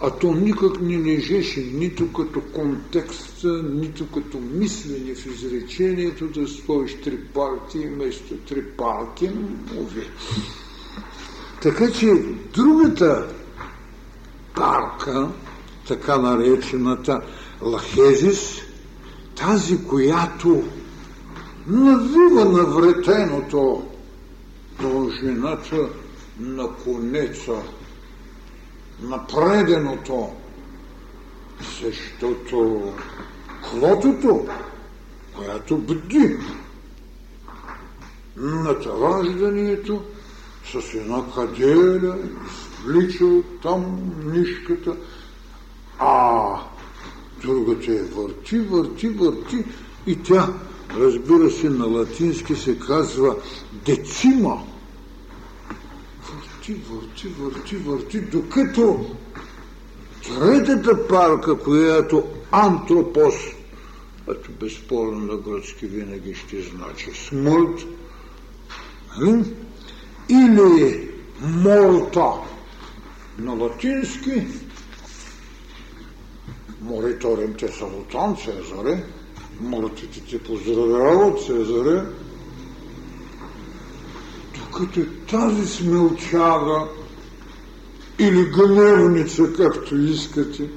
а то никак не лежеше нито като контекст, нито като мислене в изречението да стоиш три партии вместо три партии, мови. Така че другата парка, така наречената лахезис, тази, която навива навретеното дължината на конеца, на преденото, защото Клотото, която бди над ражданието, с една каделя, влича там нишката, а другата е върти, върти, върти и тя, разбира се, на латински се казва децима. Върти, върти, върти, върти, докато третата парка, която антропос, ето безспорно на гръцки винаги ще значи смърт, или морта на латински, мориторим те салутан Цезаре, мъртвите ти поздравяват Цезаре, докато тази смелчага или гневница, както искате,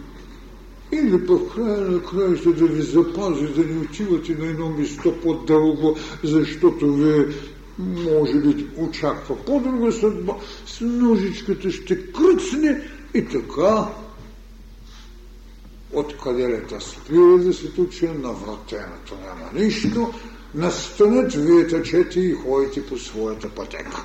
или по края на краища да ви запази, да не отивате на едно место по-дълго, защото ви може би очаква по-друга съдба, с ножичката ще кръцне и така от каделята спира да се туче, на вратеното няма нищо, настанат, вие тъчете и ходите по своята пътека.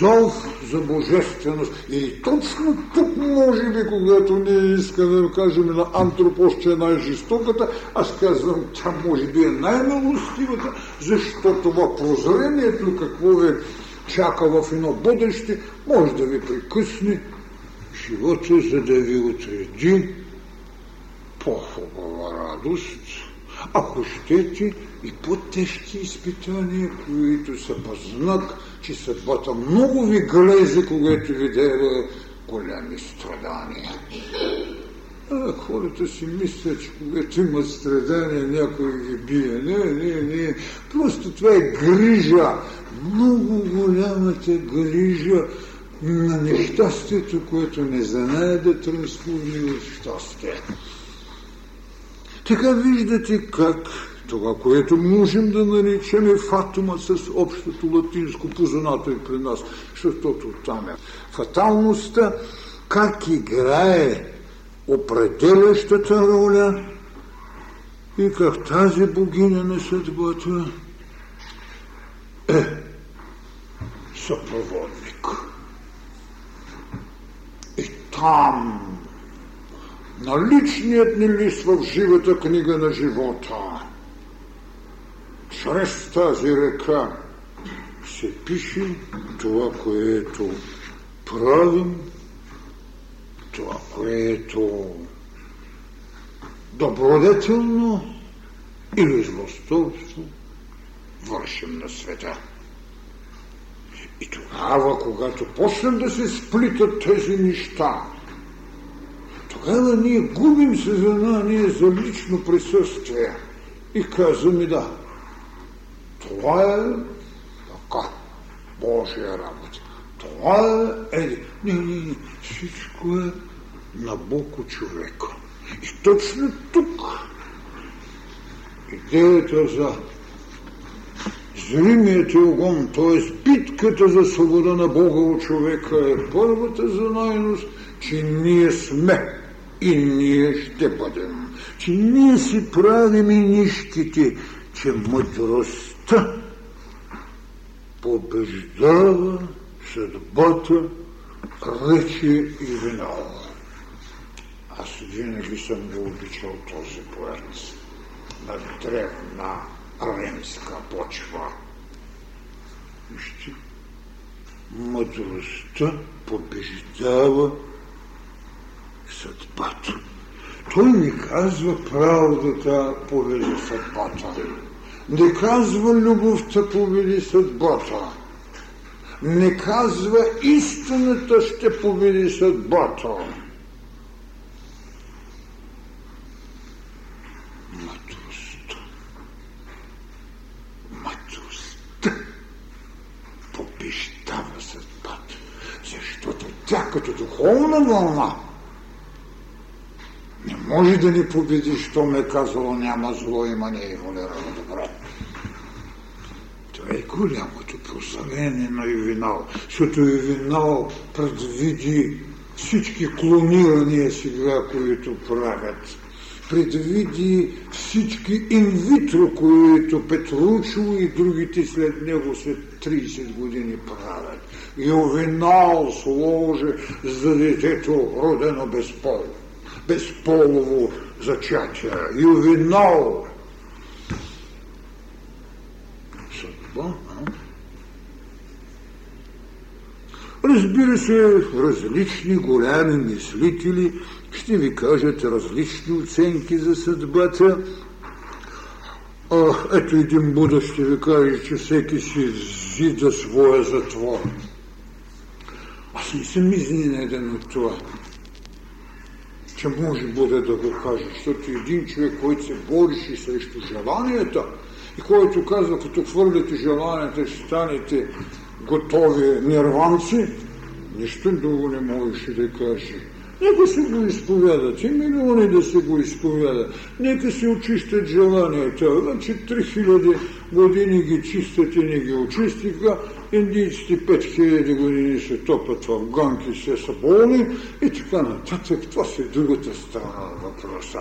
Зов за божественост. И точно тук, може би, когато ние искаме да кажем на антропос, че е най-жестоката, аз казвам, тя може би е най-милостивата, защото в прозрението какво ви чака в едно бъдеще, може да ви прекъсне живота, за да ви отреди по-хубава радост, ако щете и по-тежки изпитания, които са по знак, че съдбата много ви глезе, когато ви даде голями страдания. А, хората си мислят, че когато имат страдания, някой ги бие. Не, не, не. Просто това е грижа. Много голямата грижа на нещастието, което не знае да трансформира в щастие. Така виждате как това, което можем да наричаме фатума с общото латинско, познато и при нас, защото там е фаталността, как играе определящата роля и как тази богиня на съдбата е съпроводник. И там наличният ни лист в живата книга на живота чрез тази река се пише това, което правим, това, което добродетелно или злосторство вършим на света. И тогава, когато почнем да се сплитат тези неща, тогава ние губим съзнание за лично присъствие и казваме да, това е така, Божия работа. Това е... Еди. Не, не, не. Всичко е на Бог от човека. И точно тук идеята за зримият огон, т.е. битката за свобода на Бога от човека е първата знайност, че ние сме и ние ще бъдем. Че ние си правим и нищите, че мъдрост Та побеждава съдбата, рече и винал. Аз винаги съм го обичал този поет на древна римска почва. Вижте, мъдростта побеждава съдбата. Той ни казва правдата поведе съдбата не казва любовта победи съдбата. Не казва истината ще победи съдбата. Мъдростта. Мъдростта побеждава съдбата. Защото тя като духовна вълна не може да ни победи, що ме е казало няма зло, има не еволюирано добро. Това е голямото прозрение на Ювинал, защото Ювинал предвиди всички клонирания сега, които правят. Предвиди всички инвитро, които Петручо и другите след него след 30 години правят. Ювенал сложи за детето родено безполо. Безполово зачатие. Ювенал. Съдба, а? Разбира се, различни голями мислители ще ви кажат различни оценки за съдбата. А, ето един Буда ще ви каже, че всеки си зида своя затвор. Аз не съм изненаден от това, че може Буда да го каже, защото един човек, който се бореше срещу желанията и който казва, като хвърляте желанията, ще станете готови нирванци, нищо друго не можеше да каже. Нека се го изповядат и милиони да се го изповядат. Нека се очистят желанията. Значи 3000 години ги чистят и не ги очистиха. Индийците 5000 години се топат в ганки, се са болни и така нататък. Това се другата страна на въпроса.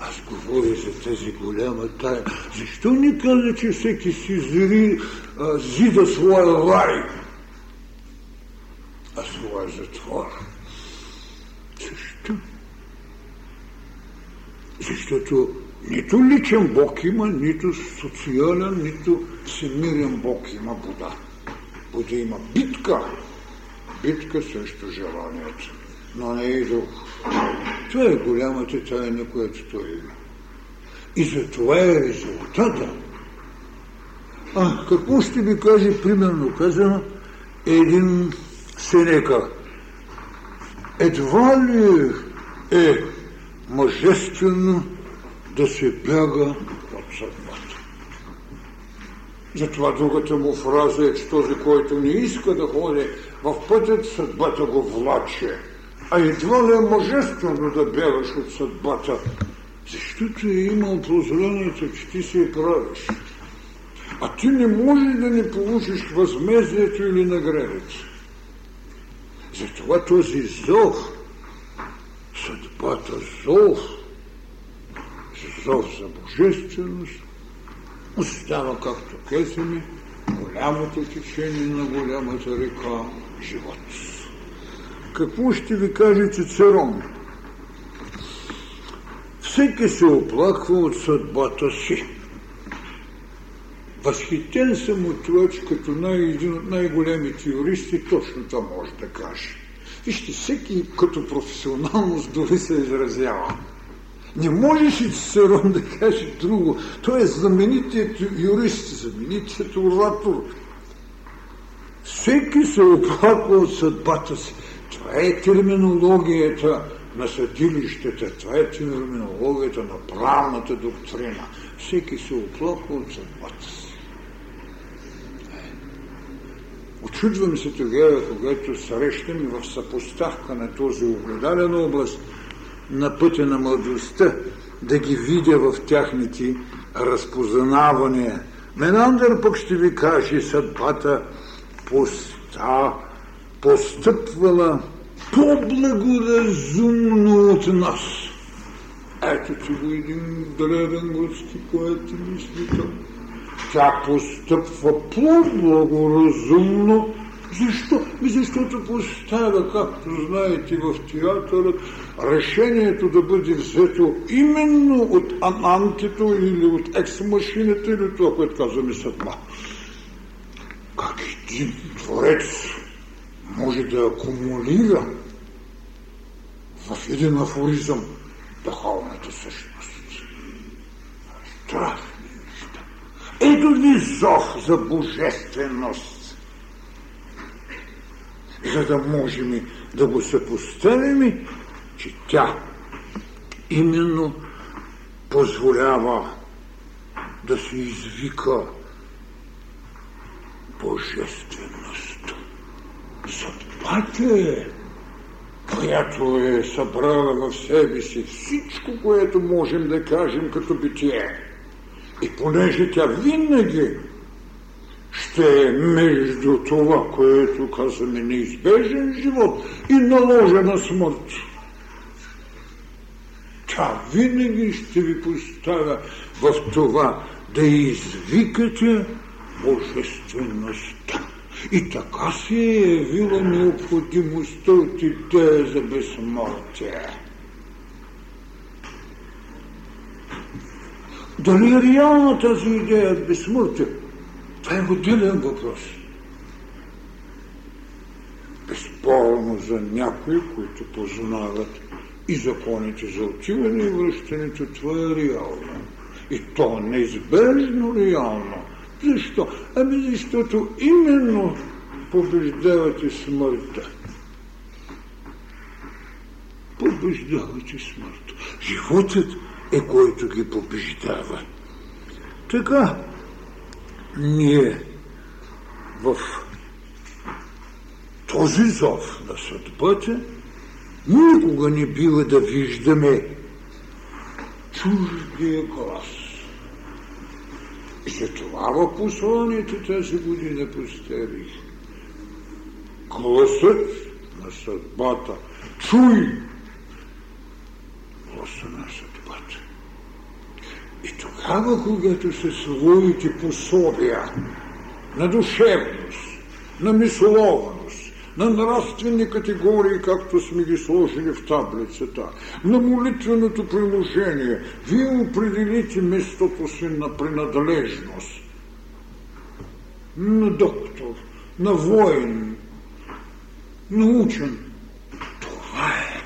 Аз говоря за тази голяма тая. Защо не каза, че всеки си зри, а, зида своя рай, а своя затвор? Защо? Защото нито личен Бог има, нито социален, нито всемирен Бог има Буда. Буда има битка. Битка срещу желанието, но не и дух. Това е голямата тайна, която той има. И за това е резултата. А какво ще ви каже, примерно казано, един Сенека? Едва ли е мъжествено да се бяга. Затова другата му фраза е, че този, който не иска да ходи в пътят, съдбата го влаче. А едва ли е мъжествено да бягаш от съдбата, защото е имал прозрението, че ти се правиш. А ти не можеш да не получиш възмездието или наградата. Затова този зов, съдбата зов, зов за божественост, остава, както казваме, голямото течение на голямата река живот. Какво ще ви каже Цицерон? Всеки се оплаква от съдбата си. Възхитен съм от това, че като най- един от най-големите юристи точно това може да каже. Вижте, всеки като професионалност дори се изразява. Не можеш и Цицерон да каже друго. Той е знаменитият юрист, знаменитият оратор. Всеки се оплаква от съдбата си. Това е терминологията на съдилищата, това е терминологията на правната доктрина. Всеки се оплаква от съдбата си. Очудвам се тогава, когато срещам в съпоставка на този огледален област на пътя на младостта, да ги видя в тяхните разпознавания. Менандър пък ще ви каже съдбата поста, постъпвала по-благоразумно от нас. Ето че го един древен горски поет мисли Тя постъпва по-благоразумно. Защо? Защото поставя, както знаете, в театърът решението да бъде взето именно от анантито или от екс-машината или това, което казваме съдба. Как един творец може да акумулира в един афоризъм духовната същност. Страшни неща. Ето ви зов за божественост. За да можем да го съпоставим, че тя именно позволява да се извика божественост. Съдбата е която е събрала в себе си всичко, което можем да кажем като битие. И понеже тя винаги ще е между това, което казваме неизбежен живот и наложена смърт. Тя винаги ще ви поставя в това да извикате божествеността. И така се е явила необходимостта от идея за безсмъртие. Дали е реална тази идея безсмъртие? Това е отделен въпрос. Безспорно за някои, които познават и законите за отиване и връщането, това е реално. И то неизбежно реално. Защо? Ами защото именно побеждавате смъртта. Побеждавате смъртта. Животът е който ги побеждава. Така, ние в този зов на съдбата никога не бива да виждаме чуждия глас. И за това в посланието тази година поставих. Гласът на съдбата. Чуй гласа на съдбата. Тогава, когато се своите пособия на душевност, на мисловност, на нравствени категории, както сме ги сложили в таблицата, на молитвеното приложение, вие определите местото си на принадлежност. На доктор, на воин, на учен. Това е.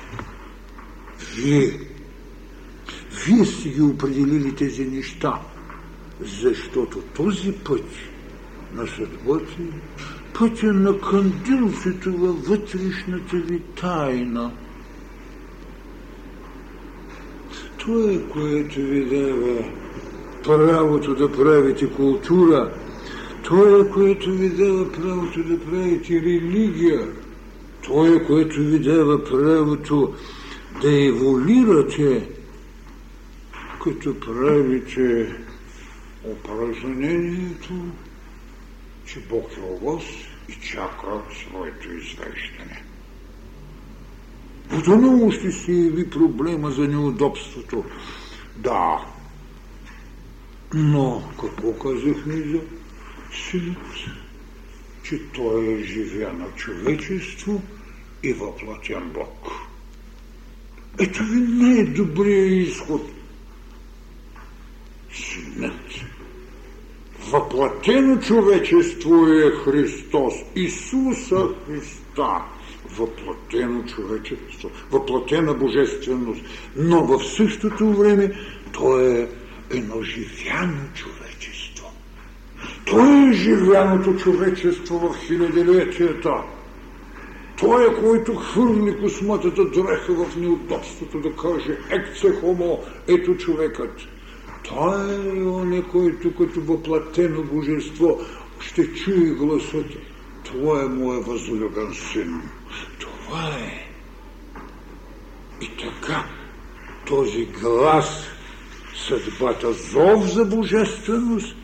Вие вие сте ги определили тези неща, защото този път на съдбата пътя на кандилците във вътрешната ви тайна. Това е, което ви дава правото да правите култура. Това е, което ви дава правото да правите религия. Това е, което ви дава правото да еволирате като правите упражнението, че Бог е вас и чака своето извеждане. Отново ще се яви проблема за неудобството. Да, но какво казахме за синът? Че той е живя на човечество и въплатен Бог. Ето ви не добрият изход Синът. Въплатено човечество е Христос, Исуса Христа. Въплатено човечество, въплатена божественост. Но в същото време то е едно живяно човечество. То е живяното човечество в хилядилетията. Той е, който хвърли косматата дреха в неудобството да каже екце хомо, ето човекът. Той е оне, който като въплатено божество ще чуе гласът. Това е моя възлюбен син. Това е. И така, този глас, съдбата, зов за божественост,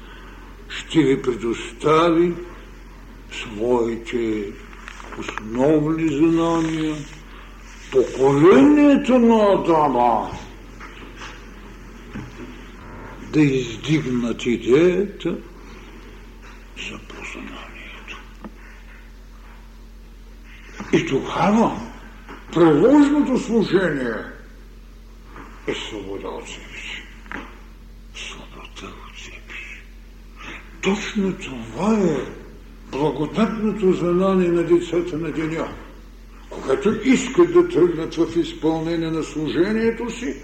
ще ви предостави своите основни знания, поколението на Адама, да издигнат идеята за познанието. И тогава преложното служение е свобода от себе си. Свобода от себе си. Точно това е благодатното знание на децата на деня. Когато искат да тръгнат в изпълнение на служението си,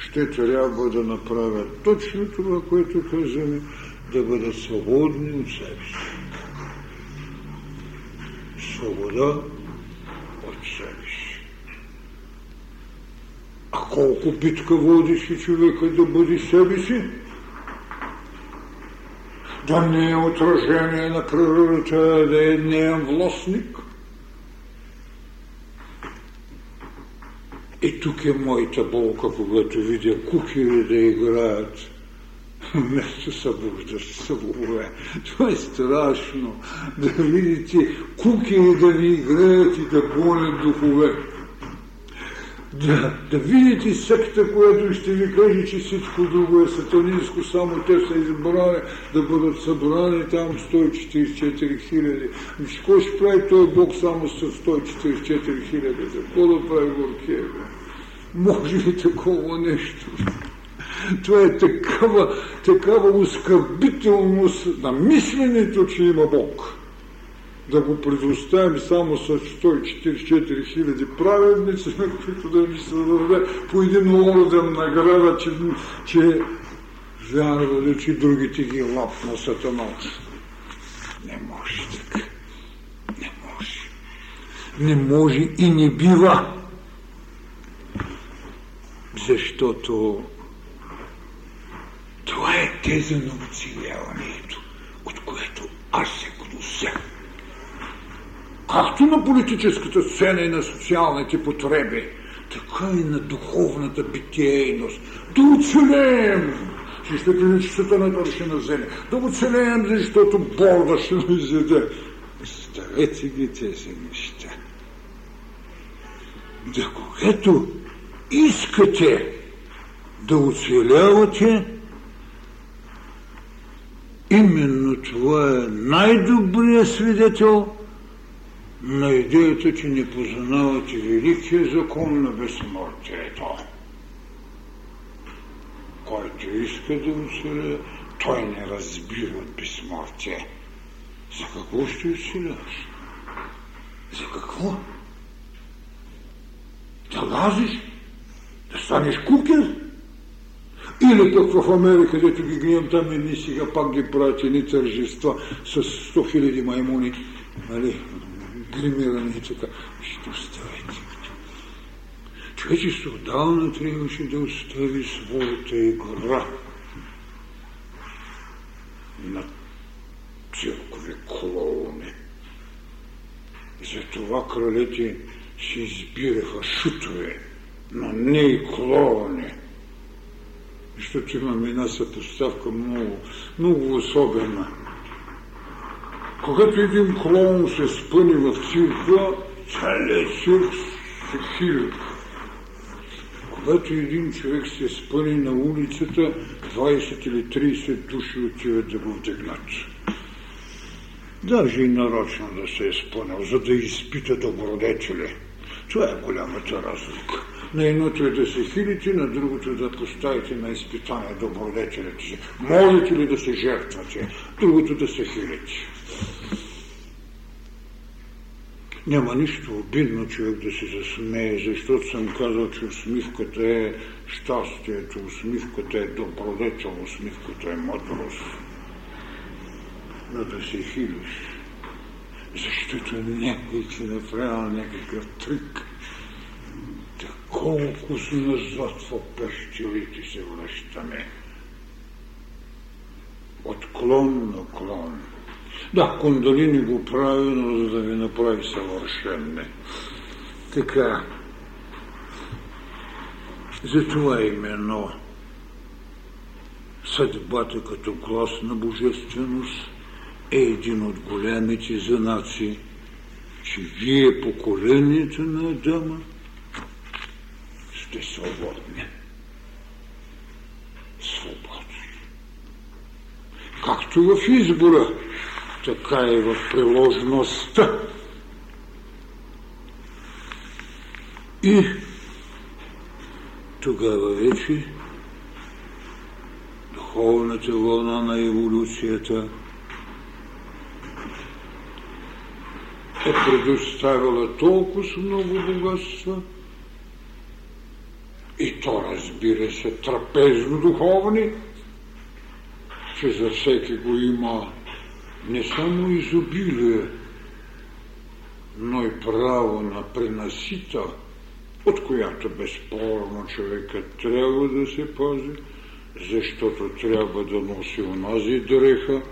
ще трябва да направят точно това, което казваме, да бъдат свободни от себе си. Свобода от себе си. А колко битка водеше човека да бъде себе си? Да не е отражение на природата, да е неен властник – И тук е моята болка, когато видя кукери да играят нещо събуждащо събове. Това е страшно. Да видите куки да ви играят и да гонят духове. Да, да видите секта, която ще ви каже, че всичко друго е сатанинско, само те са избрани да бъдат събрани там 144 хиляди. Кой ще прави той Бог само с 144 хиляди? Какво да прави Горкия? Може ли такова нещо? Това е такава, такава оскърбителност на мисленето, че има Бог. Да го предоставим само с 144 хиляди праведници, на които да ни се даде по един орден награда, че, че вярвали, че другите ги лапна сатаната. Не може така. Не може. Не може и не бива. Защото това е теза на оцеляването, от което аз се гнуся. Както на политическата сцена и на социалните потреби, така и на духовната битейност. Да оцелеем, защото не че сатаната ще наземе. Да оцелеем, защото борда ще ни изяде. Ставете ги тези неща. Да когато искате да оцелявате, Именно това е най-добрият свидетел на идеята, че не познавате великия закон на безсмъртието. Който иска да оцеля, той не разбира безсмъртие. За какво ще оцеляш? За какво? Да лазиш? Да станеш кукер? Или пък в Америка, където ги гледам там едни сега пак ги правят едни тържества с 100 хиляди маймуни, нали, гримирани и така. Ще оставите. Човечество отдавна трябваше да остави своята игра на циркови клоуни. Затова кралете си избираха шутове, но не и клоуни защото имаме една съпоставка много, много особена. Когато един клоун се спъни в цирка, целият цирк се хиля. Когато един човек се спъни на улицата, 20 или 30 души отиват да го вдигнат. Даже и нарочно да се е спънал, за да изпита добродетели. Това е голямата разлика. На едното е да се хилите, на другото да поставите на изпитание добродетелите си. Можете ли да се жертвате? Другото да се хилите. Няма нищо обидно човек да се засмее, защото съм казал, че усмивката е щастието, усмивката е добродетел, усмивката е мъдрост. Но да се хилиш, защото някой ти направил някакъв трик, колко назад в пещерите се връщаме. От клон на клон. Да, Кундалини го прави, но за да ви направи съвършенне. Така. Затова именно съдбата като глас на божественост е един от големите знаци, че вие поколението на Адама сте свободни. Свободни. Както в избора, така и в приложността. И тогава вече духовната вълна на еволюцията е предоставила толкова много богатства, и то, разбира се, трапезно-духовни, че за всеки го има не само изобилие, но и право на пренасита, от която безспорно човекът трябва да се пази, защото трябва да носи онази дреха,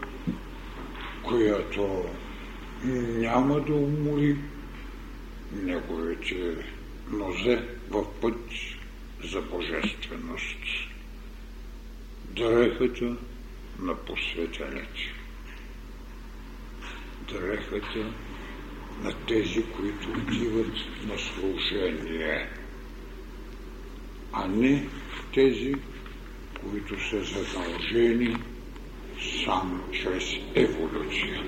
която няма да умори неговите нозе в път за божественост. дрехата на посветенец. Дрехата на тези, които отиват на служение, а не тези, които са задължени само чрез еволюция.